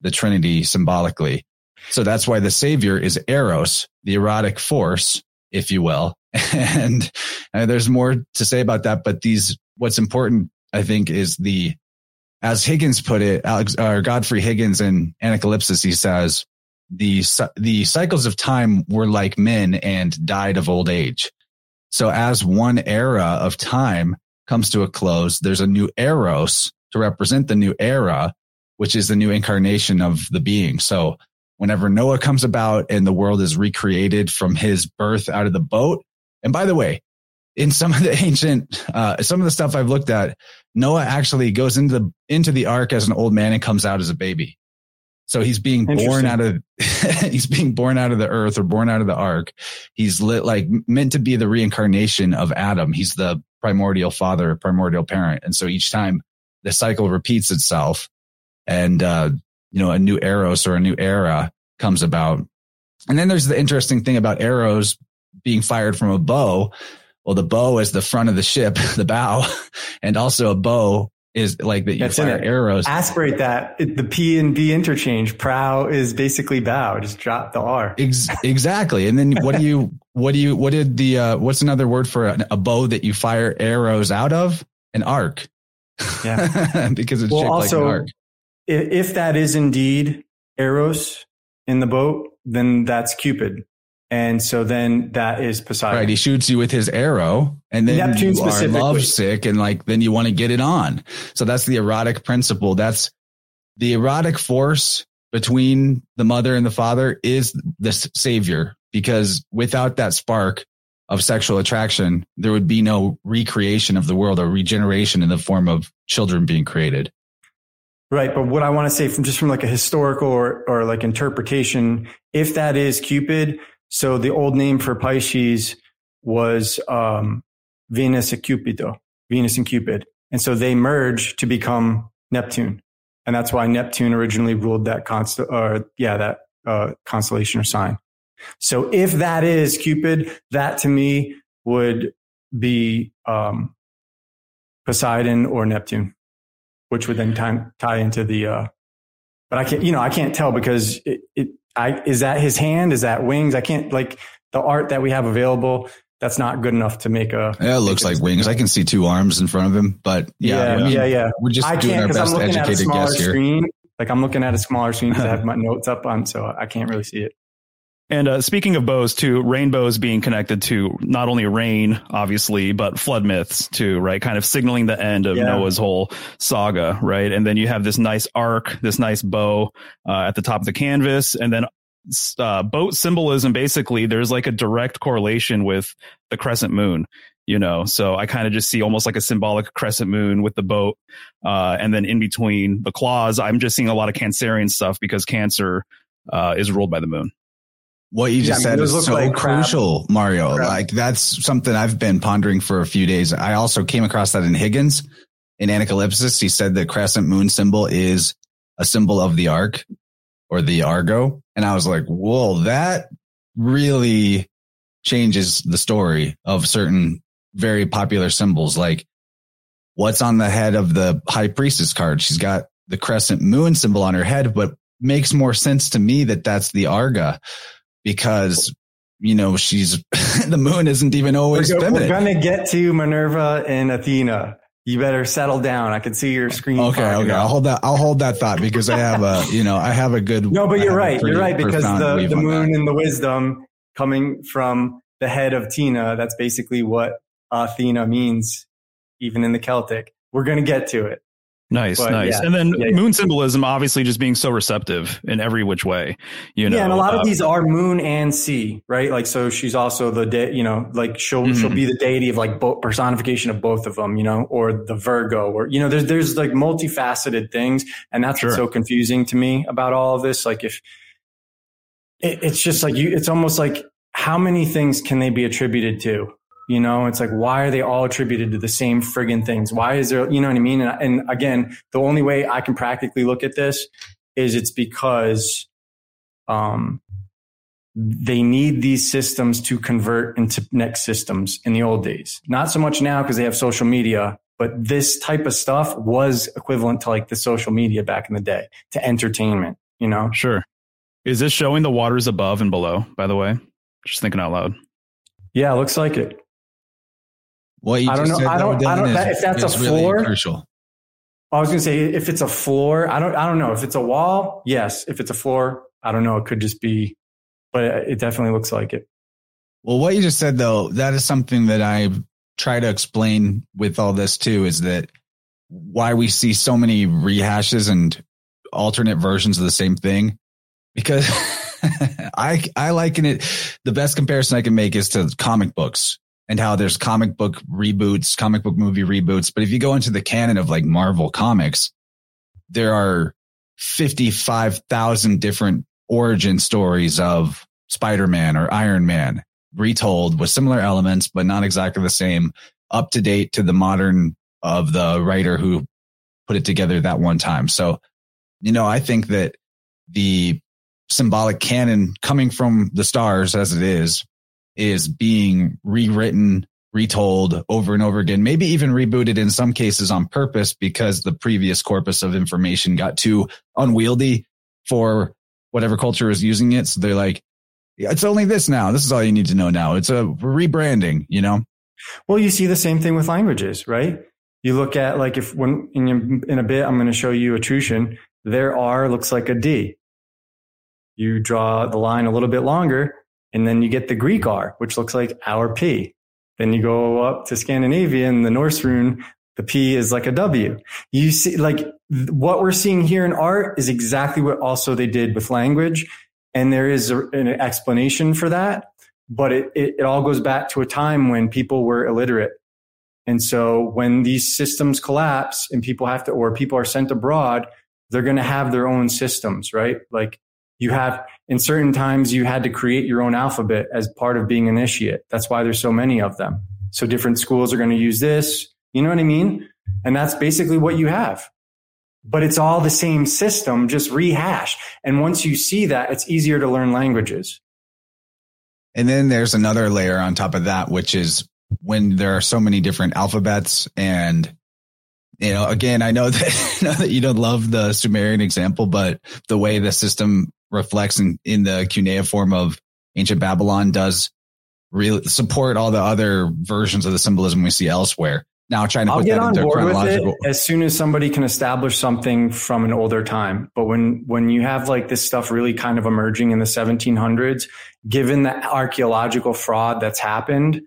the Trinity symbolically. So that's why the savior is Eros, the erotic force, if you will, [LAUGHS] and uh, there's more to say about that. But these, what's important, I think, is the, as Higgins put it, Alex or Godfrey Higgins in Anacalypsis, he says the the cycles of time were like men and died of old age. So as one era of time comes to a close, there's a new eros to represent the new era, which is the new incarnation of the being. So whenever Noah comes about and the world is recreated from his birth out of the boat, and by the way, in some of the [LAUGHS] ancient, uh, some of the stuff I've looked at, Noah actually goes into the, into the ark as an old man and comes out as a baby. So he's being born out of [LAUGHS] he's being born out of the earth or born out of the ark. He's lit like meant to be the reincarnation of Adam. He's the primordial father, primordial parent. And so each time the cycle repeats itself and uh you know a new eros or a new era comes about. And then there's the interesting thing about arrows being fired from a bow. Well, the bow is the front of the ship, [LAUGHS] the bow, and also a bow is like that you That's fire arrows. Aspirate that. It- The P and B interchange. Prow is basically bow. Just drop the R. Ex- exactly. And then what do you, [LAUGHS] what do you, what did the, uh, what's another word for a, a bow that you fire arrows out of? An arc. Yeah. [LAUGHS] because it's Well, shaped also, like an arc. If, if that is indeed Eros in the boat, then that's Cupid. And so then that is Poseidon. Right. He shoots you with his arrow and then Neptune you are lovesick and like, then you want to get it on. So that's the erotic principle. That's the erotic force between the mother and the father is the savior because without that spark of sexual attraction, there would be no recreation of the world or regeneration in the form of children being created. Right. But what I want to say from just from like a historical or, or like interpretation, if that is Cupid, so the old name for Pisces was, um, Venus and Cupido, Venus and Cupid. And so they merge to become Neptune. And that's why Neptune originally ruled that const, or yeah, that, uh, constellation or sign. So if that is Cupid, that to me would be, um, Poseidon or Neptune which would then tie, tie into the, uh, but I can't, you know, I can't tell because it, it, I, is that his hand? Is that wings? I can't like the art that we have available. That's not good enough to make a. Yeah, it looks like wings. I can see two arms in front of him, but yeah, yeah, yeah, yeah. we're just I doing our because I'm best looking at a educated smaller guess here. screen. Like I'm looking at a smaller screen because I have [LAUGHS] my notes up on, so I can't really see it. And uh, speaking of bows, too, rainbows being connected to not only rain, obviously, but flood myths too, right? Kind of signaling the end of Yeah. Noah's whole saga, right? And then you have this nice arc, this nice bow uh, at the top of the canvas, and then uh, boat symbolism. Basically, there's like a direct correlation with the crescent moon. You know, so I kind of just see almost like a symbolic crescent moon with the boat, uh, and then in between the claws, I'm just seeing a lot of Cancerian stuff because Cancer uh, is ruled by the moon. What you just Yeah, I mean, said is so like crucial, Mario. crab. Like that's something I've been pondering for a few days. I also came across that in Higgins in Anacalypsis. He said the crescent moon symbol is a symbol of the ark or the Argo. And I was like, whoa, that really changes the story of certain very popular symbols. Like what's on the head of the high priestess card? She's got the crescent moon symbol on her head, but makes more sense to me that that's the Arga because you know she's [LAUGHS] the moon isn't even always We're, go- we're gonna get to Minerva and Athena. You better settle down. I can see your screen. Okay, okay. up. I'll hold that. I'll hold that thought because I have a, [LAUGHS] you know, I have a good. No, but you're right. You're right because the, the moon and the wisdom coming from the head of Tina. That's basically what Athena means, even in the Celtic. We're gonna get to it. Nice, But, nice. yeah. And then Yeah, yeah. moon symbolism, obviously, just being so receptive in every which way. You know, yeah, and a lot uh, of these are moon and sea, right? Like, so she's also the de- you know, like she'll she'll Mhm. be the deity of like both personification of both of them, you know, or the Virgo, or you know, there's there's like multifaceted things, and that's what's so confusing to me about all of this. Like, if it, it's just like you, it's almost like how many things can they be attributed to? You know, it's like why are they all attributed to the same friggin' things? Why is there, you know what I mean? And, and again, the only way I can practically look at this is it's because um, they need these systems to convert into next systems in the old days. Not so much now because they have social media, but this type of stuff was equivalent to like the social media back in the day to entertainment, you know? Sure. Is this showing the waters above and below, by the way? Just thinking out loud. Yeah, looks like it. What you I don't know- I don't- I don't- Dylan, that- is- if that's a is really floor- crucial. I was going to say if it's a floor, I don't, I don't know. If it's a wall, yes. If it's a floor, I don't know. It could just be, but it definitely looks like it. Well, what you just said though, that is something that I try to explain with all this too, is that why we see so many rehashes and alternate versions of the same thing. Because [LAUGHS] I I liken it the best comparison I can make is to comic books and how there's comic book reboots, comic book movie reboots. But if you go into the canon of like Marvel comics, there are 55,000 different origin stories of Spider-Man or Iron Man retold with similar elements, but not exactly the same, up to date to the modern of the writer who put it together that one time. So, you know, I think that the symbolic canon coming from the stars as it is, is being rewritten, retold over and over again, maybe even rebooted in some cases on purpose because the previous corpus of information got too unwieldy for whatever culture is using it. So they're like, it's only this now. This is all you need to know now. It's a rebranding, you know? Well, you see the same thing with languages, right? You look at like if when in, in a bit, I'm going to show you Etruscan. There R looks like a D. You draw the line a little bit longer and then you get the Greek R, which looks like our P. Then you go up to Scandinavian, the Norse rune, the P is like a W. You see, like what we're seeing here in art is exactly what also they did with language. And there is a, an explanation for that, but it, it, it all goes back to a time when people were illiterate. And so when these systems collapse and people have to, or people are sent abroad, they're going to have their own systems, right? Like you have in certain times you had to create your own alphabet as part of being initiate. That's why there's so many of them. So different schools are going to use this. You know what I mean? And that's basically what you have. But it's all the same system, just rehashed. And once you see that, it's easier to learn languages. And then there's another layer on top of that, which is when there are so many different alphabets and you know, again, I know that, [LAUGHS] know that you don't love the Sumerian example, but the way the system reflects in, in the cuneiform of ancient Babylon does really support all the other versions of the symbolism we see elsewhere. Now trying to I'll put get that on into board with it as soon as somebody can establish something from an older time. But when when you have like this stuff really kind of emerging in the 1700s, given the archaeological fraud that's happened,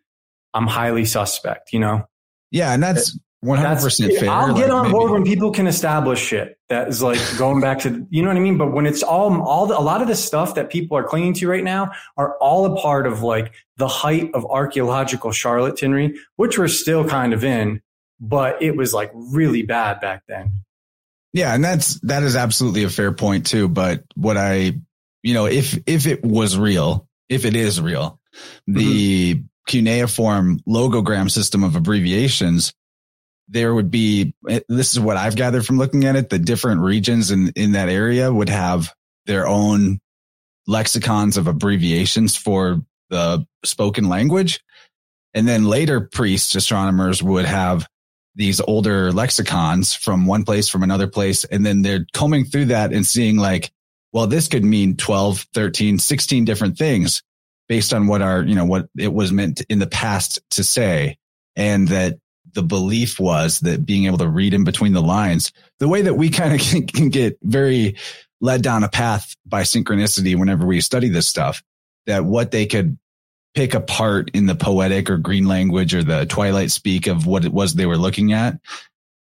I'm highly suspect. You know, Yeah, and that's one hundred percent fair. I'll get Like, on maybe- board when people can establish shit that is like going back to you know what I mean. But when it's all all the, a lot of the stuff that people are clinging to right now are all a part of like the height of archaeological charlatanry, which we're still kind of in, but it was like really bad back then. Yeah, and that's that is absolutely a fair point too. But what I, you know, if if it was real, if it is real, mm-hmm. the cuneiform logogram system of abbreviations, there would be. Eh, this is what I've gathered from looking at it. The different regions in in that area would have their own lexicons of abbreviations for the spoken language, and then later priests, astronomers would have these older lexicons from one place, from another place. And then they're combing through that and seeing like, well, this could mean 12, 13, 16 different things based on what our, you know, what it was meant in the past to say. And that the belief was that being able to read in between the lines, the way that we kind of [LAUGHS] can, can get very led down a path by synchronicity whenever we study this stuff, that what they could pick apart in the poetic or green language or the twilight speak of what it was they were looking at.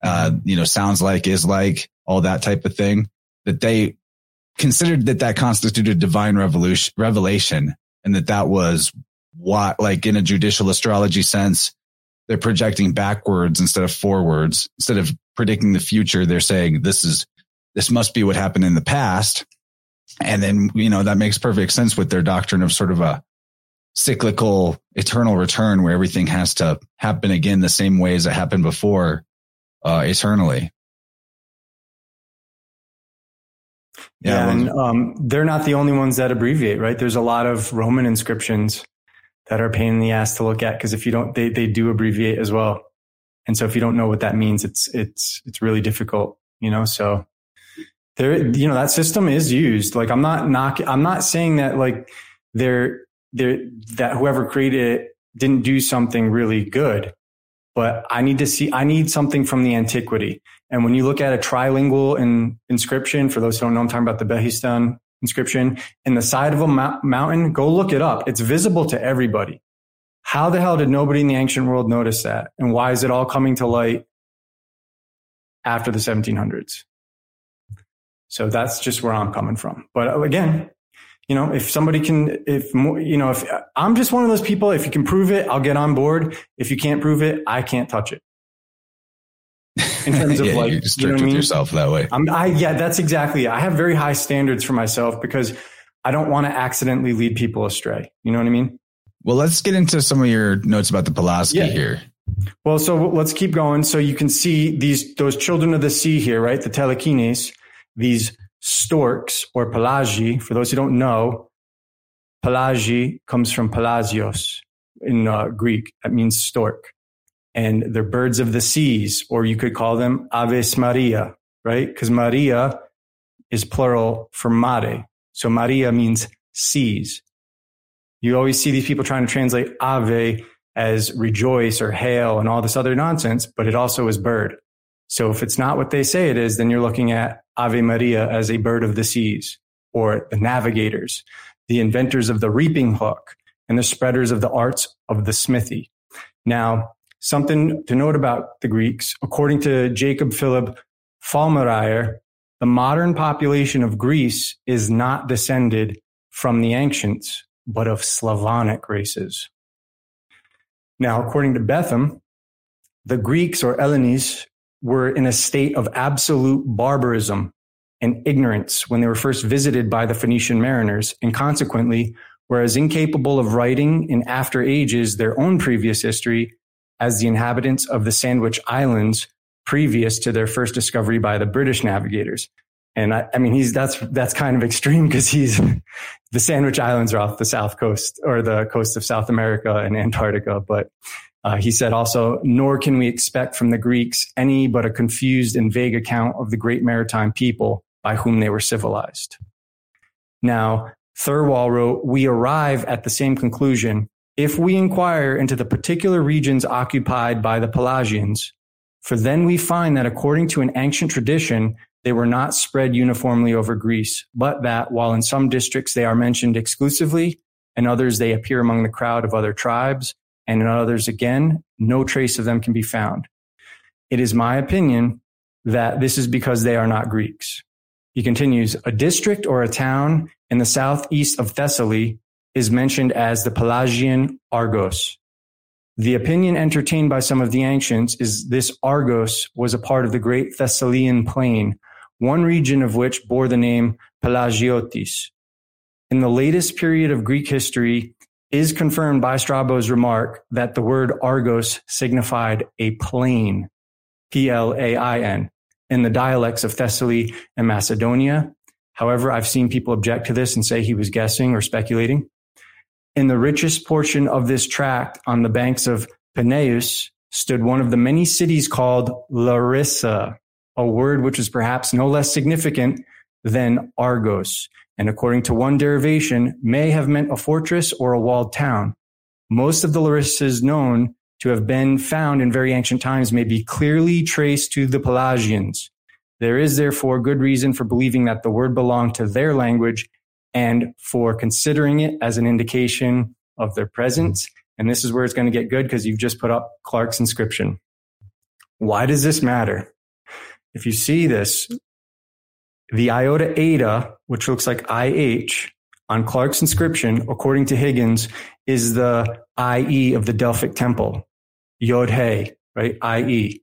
Uh, you know, sounds like, is like, all that type of thing that they considered that that constituted divine revolution, revelation and that that was what, like in a judicial astrology sense, they're projecting backwards instead of forwards. Instead of predicting the future, they're saying this is, this must be what happened in the past. And then, you know, that makes perfect sense with their doctrine of sort of a cyclical eternal return where everything has to happen again the same way as it happened before, uh, eternally. Yeah, well, and um, they're not the only ones that abbreviate, right? There's a lot of Roman inscriptions that are pain in the ass to look at because if you don't, they they do abbreviate as well. And so if you don't know what that means, it's it's it's really difficult, you know. So there, you know, that system is used. Like I'm not knock, I'm not saying that like they're they're that whoever created it didn't do something really good but I need to see, I need something from the antiquity. And when you look at a trilingual in, inscription, for those who don't know, I'm talking about the Behistun inscription in the side of a mou- mountain, go look it up. It's visible to everybody. How the hell did nobody in the ancient world notice that? And why is it all coming to light after the 1700s? So that's just where I'm coming from. But uh, again, you know, if somebody can, if more, you know, if I'm just one of those people, if you can prove it, I'll get on board. If you can't prove it, I can't touch it. In terms [LAUGHS] of yeah, like, you're you know strict what I mean? yourself that way. I'm, I, yeah, that's exactly. it. I have very high standards for myself because I don't want to accidentally lead people astray. You know what I mean? Well, let's get into some of your notes about the Pelasgi Yeah. here. Well, so let's keep going. So you can see these, those children of the sea here, right? The Telchines, these storks or pelagi. For those who don't know, pelagi comes from pelagios in uh, Greek. That means stork. And they're birds of the seas, or you could call them aves maria, right? Because Maria is plural for mare. So Maria means seas. You always see these people trying to translate ave as rejoice or hail and all this other nonsense, but it also is bird. So if it's not what they say it is, then you're looking at Ave Maria as a bird of the seas or the navigators, the inventors of the reaping hook and the spreaders of the arts of the smithy. Now, something to note about the Greeks, according to Jacob Philip Fallmerayer, the modern population of Greece is not descended from the ancients, but of Slavonic races. Now, according to Betham, the Greeks or Hellenes were in a state of absolute barbarism and ignorance when they were first visited by the Phoenician mariners, and consequently were as incapable of writing in after ages their own previous history as the inhabitants of the Sandwich Islands previous to their first discovery by the British navigators. And I, I mean, he's that's that's kind of extreme because he's [LAUGHS] the Sandwich Islands are off the south coast or the coast of South America and Antarctica. But uh, he said also, nor can we expect from the Greeks any but a confused and vague account of the great maritime people by whom they were civilized. Now, Thirlwall wrote, we arrive at the same conclusion if we inquire into the particular regions occupied by the Pelasgians, for then we find that according to an ancient tradition, they were not spread uniformly over Greece, but that while in some districts they are mentioned exclusively, in others they appear among the crowd of other tribes, and in others again, no trace of them can be found. It is my opinion that this is because they are not Greeks. He continues, a district or a town in the southeast of Thessaly is mentioned as the Pelasgian Argos. The opinion entertained by some of the ancients is this Argos was a part of the great Thessalian plain, one region of which bore the name Pelasgiotis. In the latest period of Greek history, is confirmed by Strabo's remark that the word Argos signified a plain, P-L-A-I-N, in the dialects of Thessaly and Macedonia. However, I've seen people object to this and say he was guessing or speculating. In the richest portion of this tract on the banks of Peneus stood one of the many cities called Larissa, a word which is perhaps no less significant than Argos, and according to one derivation, may have meant a fortress or a walled town. Most of the Larissas known to have been found in very ancient times may be clearly traced to the Pelasgians. There is therefore good reason for believing that the word belonged to their language and for considering it as an indication of their presence. And this is where it's going to get good because you've just put up Clark's inscription. Why does this matter? If you see this, the iota eta, which looks like IH on Clark's inscription, according to Higgins, is the IE of the Delphic temple. Yod He, right? IE.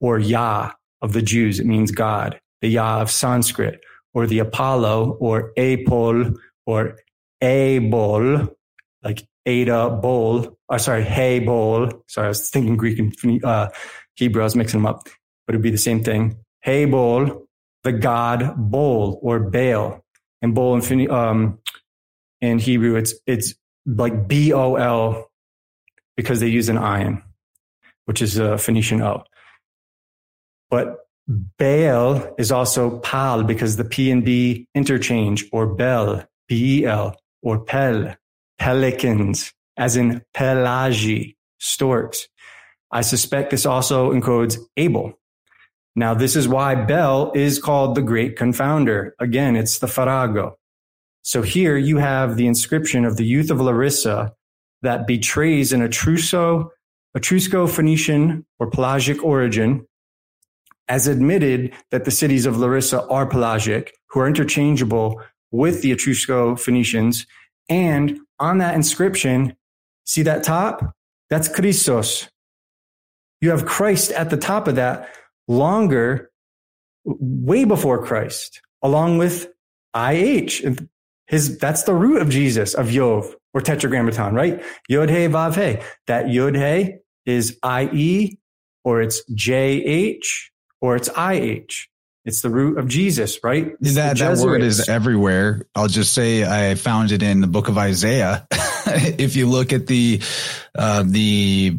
Or Yah of the Jews. It means God. The Yah of Sanskrit. Or the Apollo or Apol or Abol, like Ada Bol. Or sorry, Hey Bol. Sorry, I was thinking Greek and uh, Hebrew. I was mixing them up, but it'd be the same thing. Hey Bol, the god Bol or Baal. And Bol in, um, in Hebrew, it's, it's like B O L because they use an ayin, which is a Phoenician O. But Baal is also Pal because the P and B interchange or Bel, B E L, or Pel, pelicans, as in pelagi, storks. I suspect this also encodes Abel. Now, this is why Bel is called the great confounder. Again, it's the farrago. So here you have the inscription of the youth of Larissa that betrays an Etruso, Etrusco-Phoenician or Pelagic origin, as admitted that the cities of Larissa are pelagic, who are interchangeable with the Etrusco Phoenicians. And on that inscription, see that top? That's Christos. You have Christ at the top of that, longer, way before Christ, along with IH. His, that's the root of Jesus, of Yov or tetragrammaton, right? Yod He Vav He. That Yod He is IE or it's JH or it's IH. It's the root of Jesus, right? It's that that word is everywhere. I'll just say I found it in the book of Isaiah. [LAUGHS] if you look at the uh, the,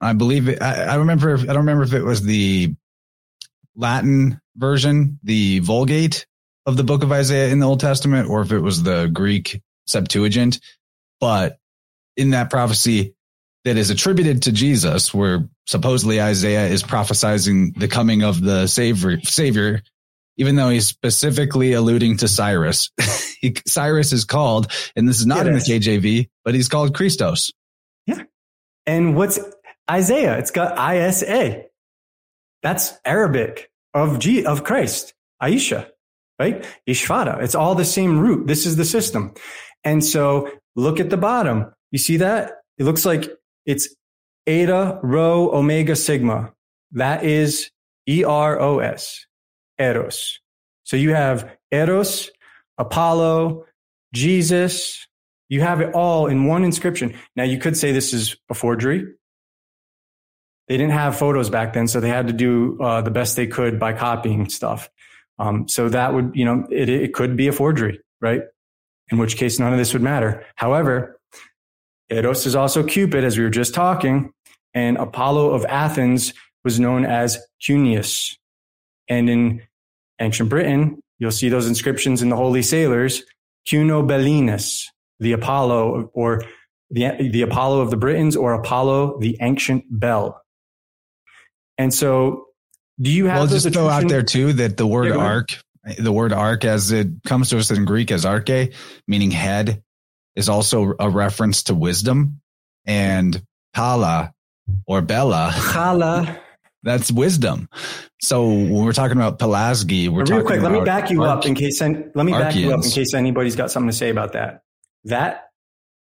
I believe it, I, I remember. I don't remember if it was the Latin version, the Vulgate of the book of Isaiah in the Old Testament, or if it was the Greek Septuagint. But in that prophecy that is attributed to Jesus, where supposedly Isaiah is prophesizing the coming of the savior, savior, even though he's specifically alluding to Cyrus. [LAUGHS] he, Cyrus is called, and this is not in the KJV, but he's called Christos. Yeah. And what's Isaiah? It's got ISA. That's Arabic of G of Christ, Aisha, right? Ishvara. It's all the same root. This is the system. And so look at the bottom. You see that? It looks like it's eta, rho, omega, sigma. That is E R O S, Eros. So you have Eros, Apollo, Jesus. You have it all in one inscription. Now you could say this is a forgery. They didn't have photos back then, so they had to do uh, the best they could by copying stuff. Um, so that would, you know, it, it could be a forgery, right? In which case, none of this would matter. However, Eros is also Cupid, as we were just talking, and Apollo of Athens was known as Cunius. And in ancient Britain, you'll see those inscriptions in the Holy Sailors, Cunobelinus, the Apollo, or the, the Apollo of the Britons, or Apollo, the ancient bell. And so, do you have Well, just throw out there too that the word Yeah, ark, the word ark as it comes to us in Greek as arche, meaning head, is also a reference to wisdom. And pala or bella, Chala. [LAUGHS] that's wisdom. So when we're talking about Pelasgi, we're Real talking quick, let me back you up in case let me back you up in case anybody's got something to say about that. That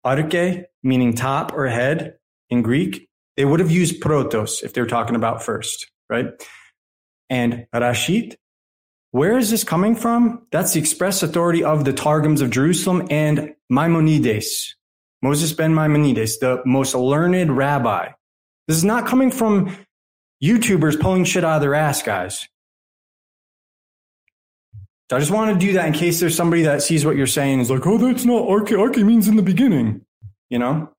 arke meaning top or head in Greek, they would have used protos if they were talking about first, right? And rashid, where is this coming from? That's the express authority of the Targums of Jerusalem and Maimonides, Moses ben Maimonides, the most learned rabbi. This is not coming from YouTubers pulling shit out of their ass, guys. So I just want to do that in case there's somebody that sees what you're saying is like, oh, that's not arche. Arche means in the beginning. You know?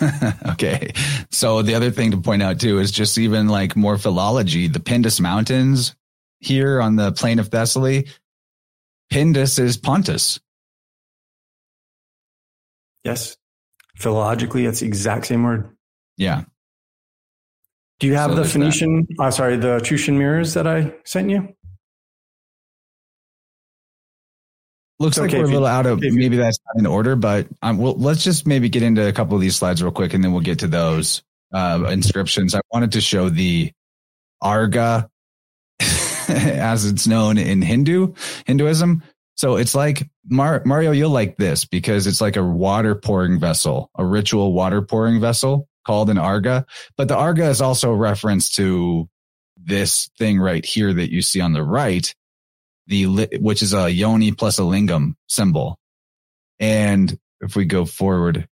[LAUGHS] okay. So the other thing to point out too is just even like more philology, the Pindus Mountains here on the plain of Thessaly. Pindus is Pontus. Yes. Philologically, it's the exact same word. Yeah. Do you have So the. Phoenician, uh, sorry, the Tushan mirrors that I sent you? Looks like okay we're a little out of okay maybe that's not in order, but um, well, let's just maybe get into a couple of these slides real quick, and then we'll get to those uh, inscriptions. I wanted to show the Arga, [LAUGHS] as it's known in Hindu Hinduism. So it's like Mar- Mario, you'll like this because it's like a water pouring vessel, a ritual water pouring vessel called an Arga. But the Arga is also a reference to this thing right here that you see on the right the which is a yoni plus a lingam symbol. And if we go forward,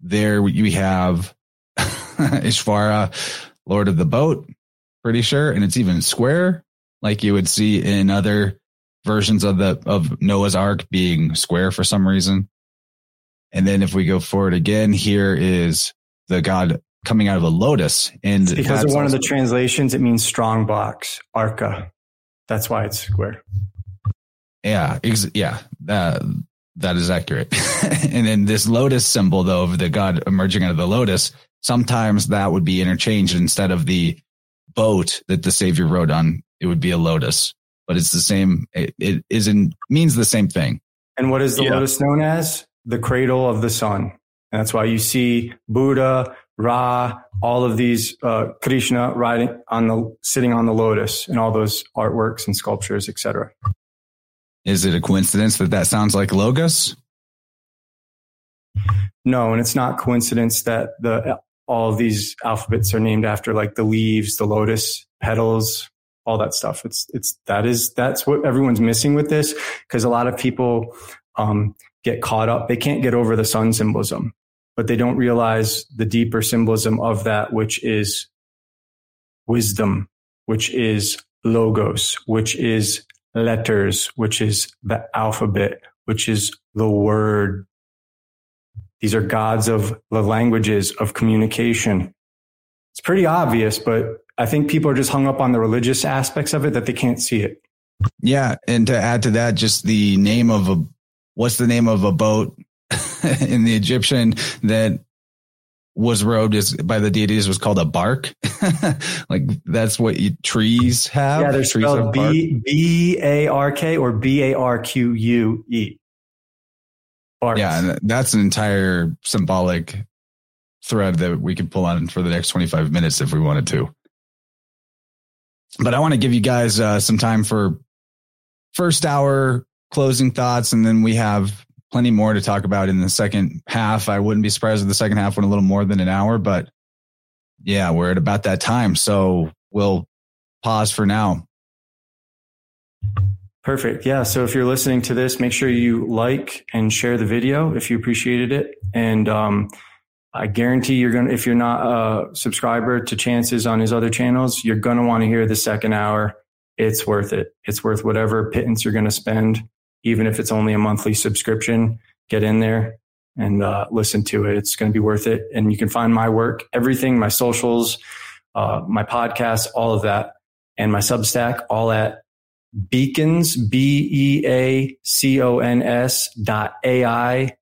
there we have [LAUGHS] Ishvara, Lord of the Boat, pretty sure, and it's even square, like you would see in other versions of the of Noah's Ark being square for some reason. And then if we go forward again, here is the god coming out of a lotus, and It's because of one of the translations, it means strong box, arca. That's why it's square. Yeah, ex- yeah, that that is accurate. [LAUGHS] and then this lotus symbol, though, of the god emerging out of the lotus, sometimes that would be interchanged instead of the boat that the Savior rode on. It would be a lotus, but it's the same. It, it is in means the same thing. And what is the Yeah. lotus known as? The cradle of the sun. And that's why you see Buddha, Ra, all of these uh, Krishna riding on the sitting on the lotus and all those artworks and sculptures, etc. Is it a coincidence that that sounds like logos? No, and it's not coincidence that the all these alphabets are named after like the leaves, the lotus petals, all that stuff. It's it's that is that's what everyone's missing with this because a lot of people um, get caught up. They can't get over the sun symbolism, but they don't realize the deeper symbolism of that, which is wisdom, which is logos, which is letters, which is the alphabet, which is the word. These are gods of the languages of communication. It's pretty obvious, but I think people are just hung up on the religious aspects of it that they can't see it. Yeah. And to add to that, just the name of a, what's the name of a boat [LAUGHS] in the Egyptian that was robed is by the deities was called a bark. [LAUGHS] like that's what you, trees have. Yeah, they're trees spelled B B A R K or B A R Q U E. Yeah, and that's an entire symbolic thread that we could pull on for the next 25 minutes if we wanted to. But I want to give you guys uh, some time for first hour closing thoughts, and then we have plenty more to talk about in the second half. I wouldn't be surprised if the second half went a little more than an hour, but yeah, we're at about that time. So we'll pause for now. Perfect. Yeah. So if you're listening to this, make sure you like and share the video if you appreciated it. And um, I guarantee you're going to, if you're not a subscriber to Chances on his other channels, you're going to want to hear the second hour. It's worth it. It's worth whatever pittance you're going to spend even if it's only a monthly subscription, get in there and uh, listen to it. It's going to be worth it. And you can find my work, everything, my socials, uh, my podcast, all of that, and my Substack, all at beacons, B E A C O N S dot A I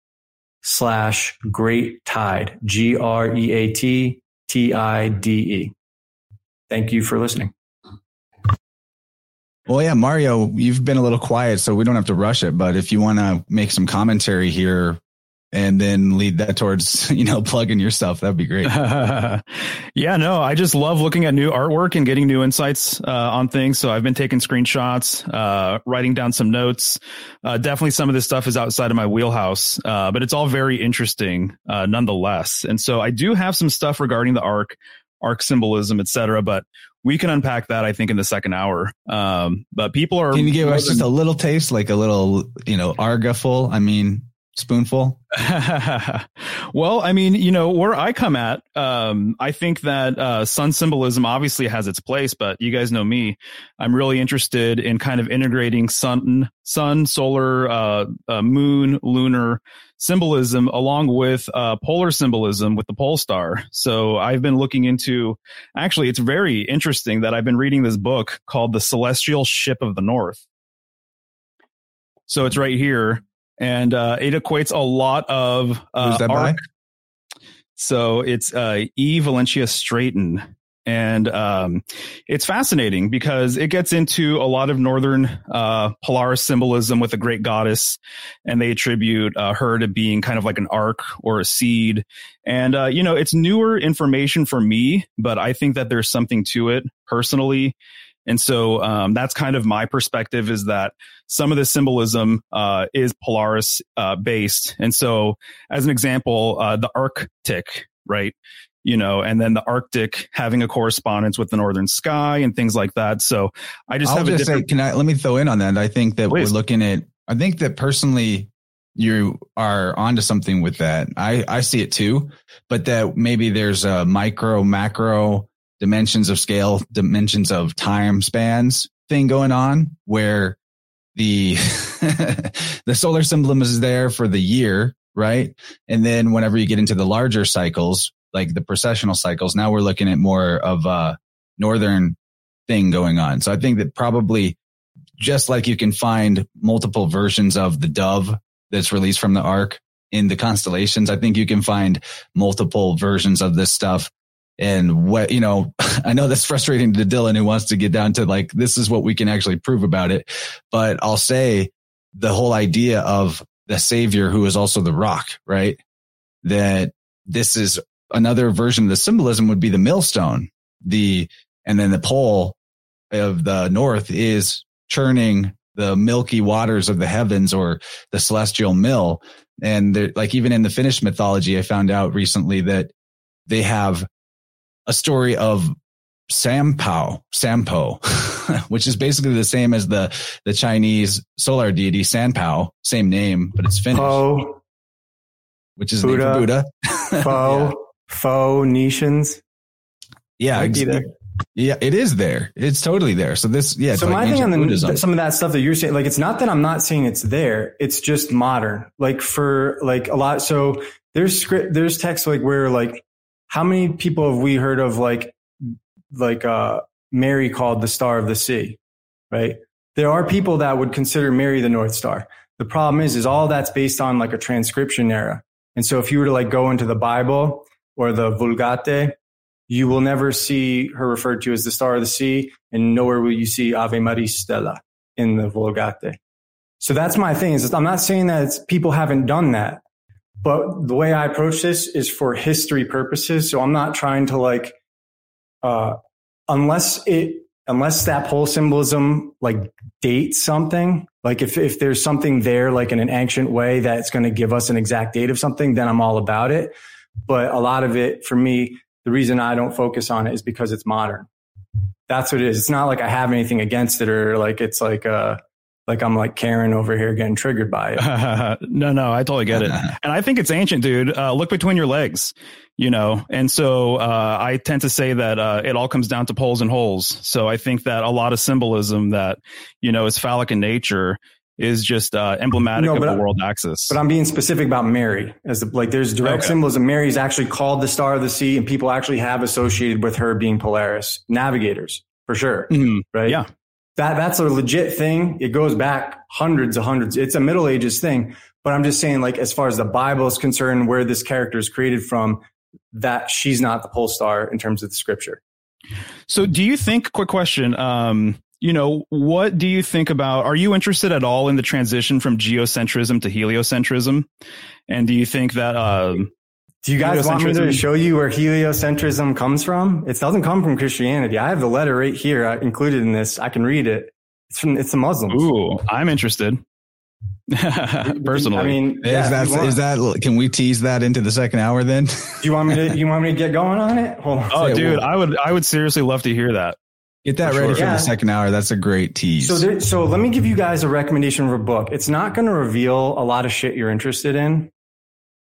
slash great tide, G R E A T T I D E. Thank you for listening. Well, yeah, Mario, you've been a little quiet, so we don't have to rush it. But if you want to make some commentary here and then lead that towards, [LAUGHS] you know, plugging yourself, that'd be great. [LAUGHS] yeah, no, I just love looking at new artwork and getting new insights uh, on things. So I've been taking screenshots, uh, writing down some notes. Uh, definitely some of this stuff is outside of my wheelhouse, uh, but it's all very interesting uh, nonetheless. And so I do have some stuff regarding the arc arc symbolism, etc. But we can unpack that, I think, in the second hour. Um, but people are. Can you give us just a little taste, like a little, you know, arga full? I mean, spoonful? [LAUGHS] well, I mean, you know, where I come at, um, I think that uh, sun symbolism obviously has its place, but you guys know me. I'm really interested in kind of integrating sun, sun, solar, uh, uh, moon, lunar symbolism along with uh, polar symbolism with the pole star. So I've been looking into, actually, it's very interesting that I've been reading this book called The Celestial Ship of the North. So it's right here and uh, it equates a lot of uh, Who's that arc. by? So it's uh, E. Valentia Straiton, and um, it's fascinating because it gets into a lot of northern uh, Polaris symbolism with a great goddess, and they attribute uh, her to being kind of like an arc or a seed. And uh, you know, it's newer information for me, but I think that there's something to it personally. And so um, that's kind of my perspective is that some of the symbolism uh, is Polaris uh, based. And so, as an example, uh, the Arctic, right? You know, and then the Arctic having a correspondence with the northern sky and things like that. So I just I'll have just a different. say, can I let me throw in on that? I think that Please. we're looking at. I think that personally, you are onto something with that. I I see it too, but that maybe there's a micro macro dimensions of scale, dimensions of time spans thing going on where the [LAUGHS] the solar symbolism is there for the year, right? And then whenever you get into the larger cycles, like the precessional cycles, now we're looking at more of a northern thing going on. So I think that probably just like you can find multiple versions of the dove that's released from the ark in the constellations, I think you can find multiple versions of this stuff and what, you know, [LAUGHS] I know that's frustrating to Dylan who wants to get down to like, this is what we can actually prove about it. But I'll say the whole idea of the savior who is also the rock, right? That this is another version of the symbolism would be the millstone, the, and then the pole of the north is churning the milky waters of the heavens or the celestial mill. And like even in the Finnish mythology, I found out recently that they have a story of Sampo, Sampo, [LAUGHS] which is basically the same as the, the Chinese solar deity Sanpao, same name, but it's Finnish. Po, which is Buddha, Buddha. [LAUGHS] Fo, yeah. Phoenicians. Yeah, exactly. Yeah, it is there. It's totally there. So this, yeah. So like my thing on the, Buddhism. some of that stuff that you're saying, like, it's not that I'm not saying it's there. It's just modern. Like for like a lot. So there's script, there's text like where like, how many people have we heard of like, like, uh, Mary called the star of the sea, right? There are people that would consider Mary the North Star. The problem is, is all that's based on like a transcription error. And so if you were to like go into the Bible or the Vulgate, you will never see her referred to as the star of the sea, and nowhere will you see Ave Maria Stella in the Vulgate. So that's my thing. Is I'm not saying that people haven't done that, but the way I approach this is for history purposes. So I'm not trying to like, uh, unless it, unless that pole symbolism like dates something, like if, if there's something there, like in an ancient way that's going to give us an exact date of something, then I'm all about it. But a lot of it for me, the reason I don't focus on it is because it's modern. That's what it is. It's not like I have anything against it or like it's like uh like I'm like Karen over here getting triggered by it. [LAUGHS] no, no, I totally get it. [LAUGHS] and I think it's ancient, dude. Uh, look between your legs, you know? And so, uh, I tend to say that, uh, it all comes down to poles and holes. So I think that a lot of symbolism that, you know, is phallic in nature is just uh, emblematic no, of the I, world axis. But I'm being specific about Mary as the, like there's direct okay. symbolism. Mary's actually called the star of the sea, and people actually have associated with her being Polaris navigators for sure. Mm-hmm. Right? Yeah. That that's a legit thing. It goes back hundreds of hundreds. It's a Middle Ages thing. But I'm just saying, like as far as the Bible is concerned, where this character is created from, that she's not the pole star in terms of the scripture. So, do you think? Quick question. Um, you know, what do you think about, are you interested at all in the transition from geocentrism to heliocentrism? And do you think that, um, do you guys want me to show you where heliocentrism comes from? It doesn't come from Christianity. I have the letter right here uh, included in this. I can read it. It's from, it's the Muslims. Ooh, I'm interested. [LAUGHS] Personally, I mean, yeah, is that is that? Can we tease that into the second hour then? [LAUGHS] do you want me to? You want me to get going on it? Hold on. Oh, dude, I would I would seriously love to hear that. Get that for ready sure. for yeah. the second hour. That's a great tease. So, there, so let me give you guys a recommendation of a book. It's not going to reveal a lot of shit you're interested in,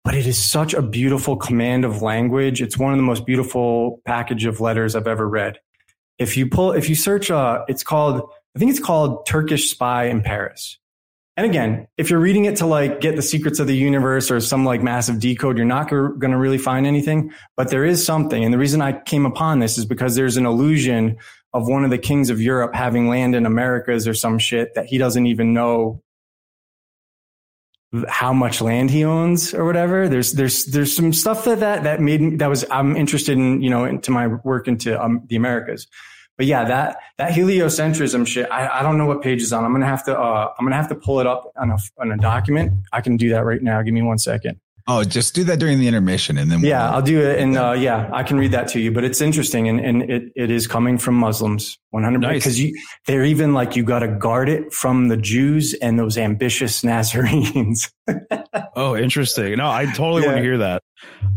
but it is such a beautiful command of language. It's one of the most beautiful package of letters I've ever read. If you pull, if you search, uh, it's called, I think it's called Turkish Spy in Paris. And again, if you're reading it to like get the secrets of the universe or some like massive decode, you're not going to really find anything, but there is something. And the reason I came upon this is because there's an illusion of one of the kings of Europe having land in Americas or some shit that he doesn't even know how much land he owns or whatever. There's there's there's some stuff that that that made me, that was I'm interested in you know into my work into um, the Americas. But yeah, that that heliocentrism shit. I, I don't know what page is on. I'm gonna have to uh, I'm gonna have to pull it up on a on a document. I can do that right now. Give me one second. Oh, just do that during the intermission and then. We'll yeah, I'll do it. And, uh, yeah, I can read that to you, but it's interesting. And, and it, it is coming from Muslims 100 nice. because you, they're even like, you got to guard it from the Jews and those ambitious [LAUGHS] Nazarenes. [LAUGHS] oh, interesting. No, I totally yeah. want to hear that.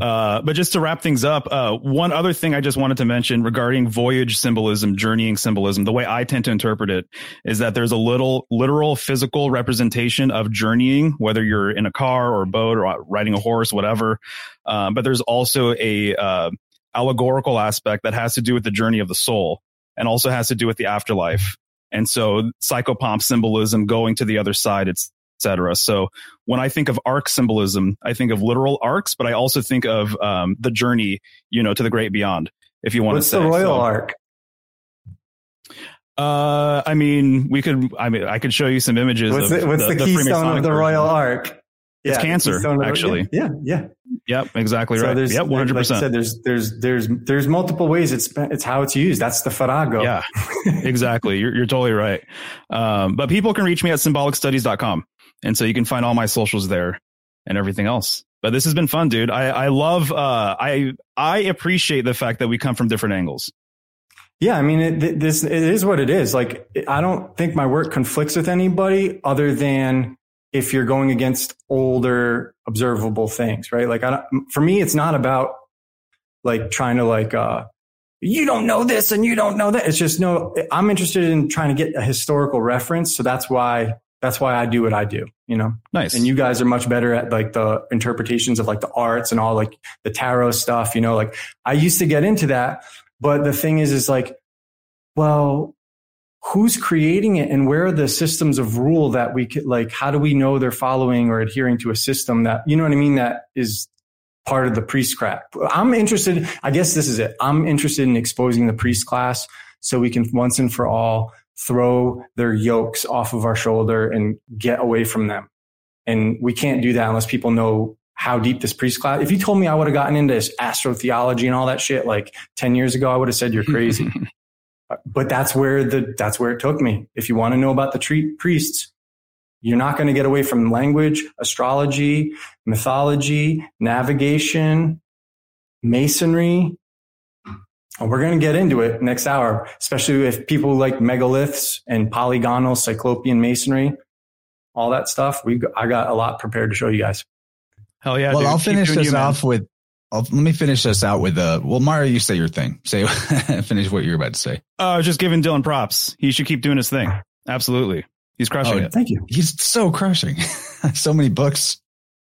Uh, but just to wrap things up, uh, one other thing I just wanted to mention regarding voyage symbolism, journeying symbolism, the way I tend to interpret it is that there's a little literal physical representation of journeying, whether you're in a car or a boat or riding a horse, whatever. Um, but there's also a, uh, allegorical aspect that has to do with the journey of the soul and also has to do with the afterlife. And so psychopomp symbolism going to the other side, etc. So when I think of arc symbolism, I think of literal arcs, but I also think of um, the journey, you know, to the great beyond. If you want What's to say, What's the royal so, arc? Uh, I mean, we could. I mean, I could show you some images. What's the, what's the, the keystone of the royal arc? It's yeah, cancer, actually. Yeah, yeah. Yep, exactly so right. Yep, one hundred percent. Like there's there's there's there's multiple ways it's it's how it's used. That's the farrago. Yeah, exactly. You're you're totally right. Um, but people can reach me at symbolicstudies.com. And so you can find all my socials there and everything else. But this has been fun, dude. I, I love, uh, I, I appreciate the fact that we come from different angles. Yeah, I mean, it, this it is what it is. Like, I don't think my work conflicts with anybody other than if you're going against older observable things, right? Like, I don't, for me, it's not about like trying to like, uh, you don't know this and you don't know that. It's just no, I'm interested in trying to get a historical reference. So that's why, that's why I do what I do, you know? Nice. And you guys are much better at like the interpretations of like the arts and all like the tarot stuff, you know, like I used to get into that but the thing is, is like, well, who's creating it and where are the systems of rule that we could like, how do we know they're following or adhering to a system that, you know what I mean? That is part of the priestcraft. I'm interested. I guess this is it. I'm interested in exposing the priest class so we can once and for all throw their yokes off of our shoulder and get away from them. And we can't do that unless people know how deep this priest class. If you told me I would have gotten into astrotheology and all that shit like 10 years ago, I would have said you're crazy. [LAUGHS] but that's where the, that's where it took me. If you want to know about the tree, priests, you're not going to get away from language, astrology, mythology, navigation, masonry. And we're going to get into it next hour, especially if people like megaliths and polygonal cyclopean masonry, all that stuff. We, I got a lot prepared to show you guys. Hell yeah! Well, dude. I'll Keep finish this you, man. off with. I'll, let me finish this out with uh Well, Mario, you say your thing. Say [LAUGHS] finish what you're about to say. Uh, I was just giving Dylan props. He should keep doing his thing. Absolutely, he's crushing Oh, it. Thank you. He's so crushing. [LAUGHS] so many books,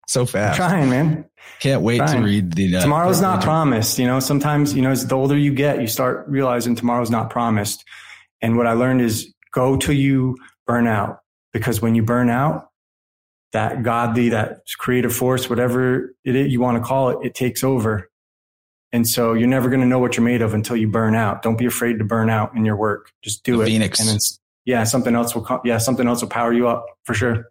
so fast. Trying, man. Can't wait to read the. Uh, tomorrow's the- not promised. You know, sometimes, you know, as the older you get, you start realizing tomorrow's not promised. And what I learned is go till you burn out because when you burn out, that godly, that creative force, whatever it is you want to call it, it takes over. And so you're never going to know what you're made of until you burn out. Don't be afraid to burn out in your work. Just do The it. phoenix. And yeah, something else will come. Yeah, something else will power you up for sure.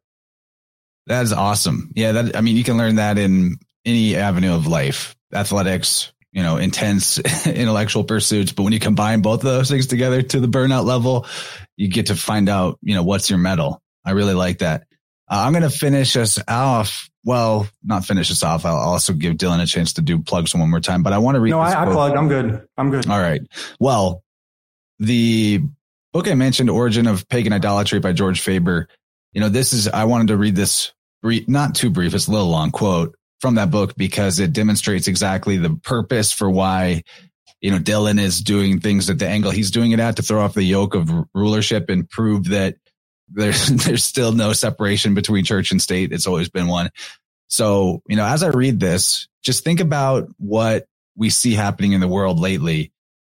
That is awesome. Yeah, that I mean, you can learn that in any avenue of life, athletics, you know, intense [LAUGHS] intellectual pursuits. But when you combine both of those things together to the burnout level, you get to find out, you know, what's your metal. I really like that. Uh, I'm going to finish us off. Well, not finish us off. I'll also give Dylan a chance to do plugs one more time, but I want to read. No, I, I plugged. I'm good. I'm good. All right. Well, the book I mentioned, Origin of Pagan Idolatry by George Faber. You know, this is, I wanted to read this brief, not too brief. It's a little long quote from that book because it demonstrates exactly the purpose for why, you know, Dylan is doing things at the angle he's doing it at to throw off the yoke of rulership and prove that there's, [LAUGHS] there's still no separation between church and state. It's always been one. So, you know, as I read this, just think about what we see happening in the world lately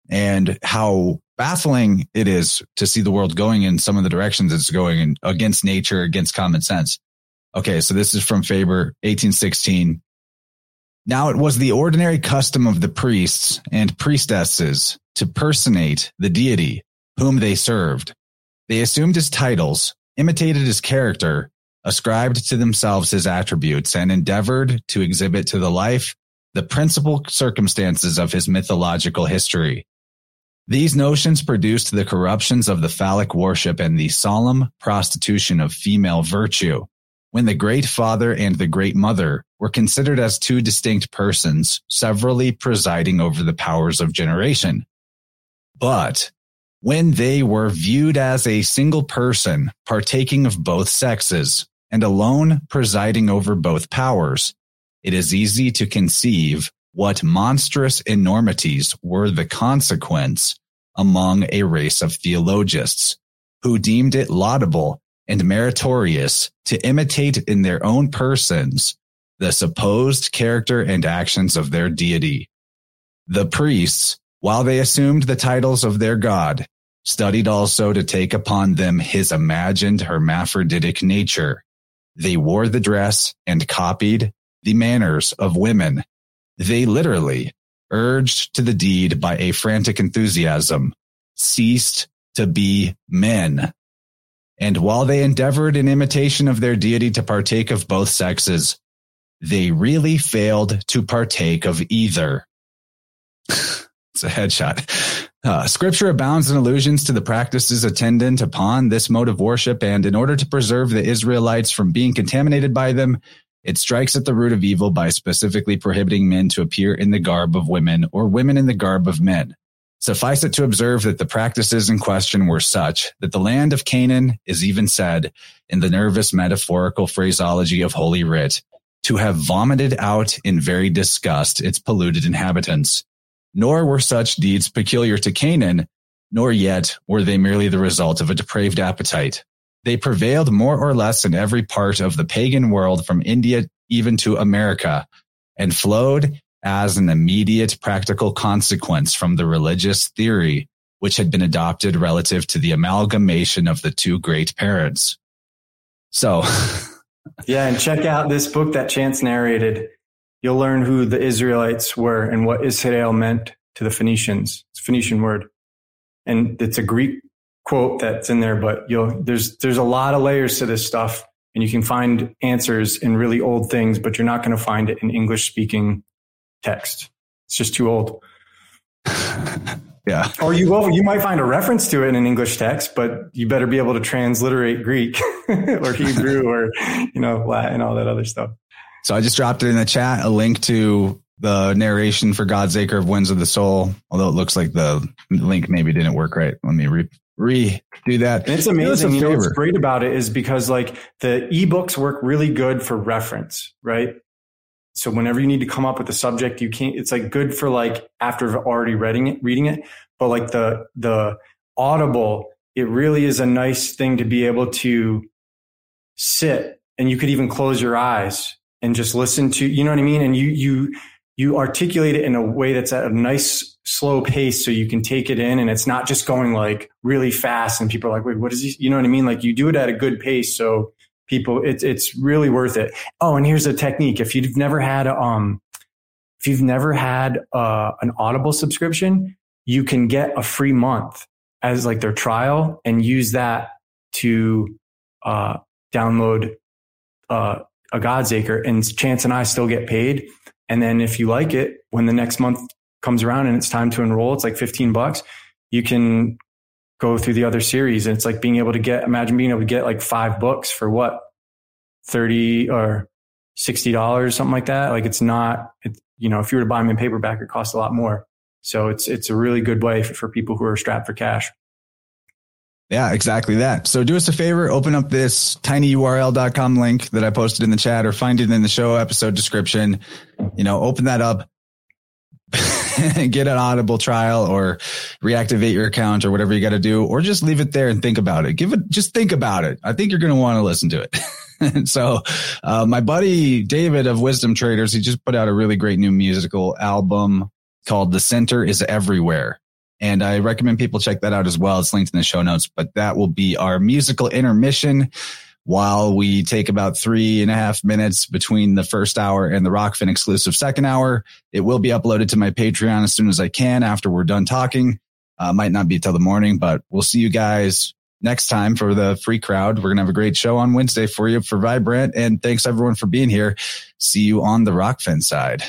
and how baffling it is to see the world going in some of the directions it's going in against nature, against common sense. Okay. So this is from Faber, 1816. Now it was the ordinary custom of the priests and priestesses to personate the deity whom they served. They assumed his titles, imitated his character, ascribed to themselves his attributes, and endeavored to exhibit to the life the principal circumstances of his mythological history. These notions produced the corruptions of the phallic worship and the solemn prostitution of female virtue. When the great father and the great mother were considered as two distinct persons, severally presiding over the powers of generation. But when they were viewed as a single person, partaking of both sexes, and alone presiding over both powers, it is easy to conceive what monstrous enormities were the consequence among a race of theologists who deemed it laudable and meritorious to imitate in their own persons the supposed character and actions of their deity. The priests, while they assumed the titles of their God, studied also to take upon them his imagined hermaphroditic nature. They wore the dress and copied the manners of women. They literally, urged to the deed by a frantic enthusiasm, ceased to be men. And while they endeavored in imitation of their deity to partake of both sexes, they really failed to partake of either. [LAUGHS] it's a headshot. Uh, scripture abounds in allusions to the practices attendant upon this mode of worship, and in order to preserve the Israelites from being contaminated by them, it strikes at the root of evil by specifically prohibiting men to appear in the garb of women or women in the garb of men. Suffice it to observe that the practices in question were such that the land of Canaan is even said in the nervous metaphorical phraseology of Holy Writ to have vomited out in very disgust its polluted inhabitants. Nor were such deeds peculiar to Canaan, nor yet were they merely the result of a depraved appetite. They prevailed more or less in every part of the pagan world from India even to America and flowed as an immediate practical consequence from the religious theory which had been adopted relative to the amalgamation of the two great parents. So, [LAUGHS] yeah, and check out this book that Chance narrated. You'll learn who the Israelites were and what Israel meant to the Phoenicians. It's a Phoenician word. And it's a Greek quote that's in there, but you'll, there's, there's a lot of layers to this stuff and you can find answers in really old things, but you're not going to find it in English speaking text. It's just too old. [LAUGHS] yeah. Or you will, you might find a reference to it in an English text, but you better be able to transliterate Greek [LAUGHS] or Hebrew or, you know, Latin, all that other stuff. So I just dropped it in the chat, a link to the narration for God's Acre of Winds of the Soul, although it looks like the link maybe didn't work right. Let me re, re do that. And it's amazing. You know, what's great about it is because like the ebooks work really good for reference, right? So whenever you need to come up with a subject, you can't, it's like good for like after already reading it, reading it. But like the, the audible, it really is a nice thing to be able to sit and you could even close your eyes and just listen to, you know what I mean? And you, you, you articulate it in a way that's at a nice slow pace so you can take it in and it's not just going like really fast and people are like, wait, what is he? You know what I mean? Like you do it at a good pace. So people, it's, it's really worth it. Oh, and here's a technique. If you've never had, um, if you've never had uh, an Audible subscription, you can get a free month as like their trial and use that to uh, download uh, a God's Acre. And Chance and I still get paid. And then if you like it, when the next month comes around and it's time to enroll, it's like 15 bucks. You can go through the other series. And it's like being able to get, imagine being able to get like five books for what? 30 or $60, something like that. Like it's not, it, you know, if you were to buy them in paperback, it costs a lot more. So it's, it's a really good way for, for people who are strapped for cash. Yeah, exactly that. So do us a favor, open up this tinyurl.com link that I posted in the chat or find it in the show episode description. You know, open that up, [LAUGHS] get an audible trial or reactivate your account or whatever you got to do, or just leave it there and think about it. Give it, just think about it. I think you're going to want to listen to it. [LAUGHS] so, uh, my buddy David of Wisdom Traders, he just put out a really great new musical album called The Center is Everywhere. And I recommend people check that out as well. It's linked in the show notes, but that will be our musical intermission while we take about three and a half minutes between the first hour and the Rokfin exclusive second hour. It will be uploaded to my Patreon as soon as I can after we're done talking. Uh, might not be till the morning, but we'll see you guys next time for the free crowd. We're going to have a great show on Wednesday for you for Vibrant. And thanks everyone for being here. See you on the Rokfin side.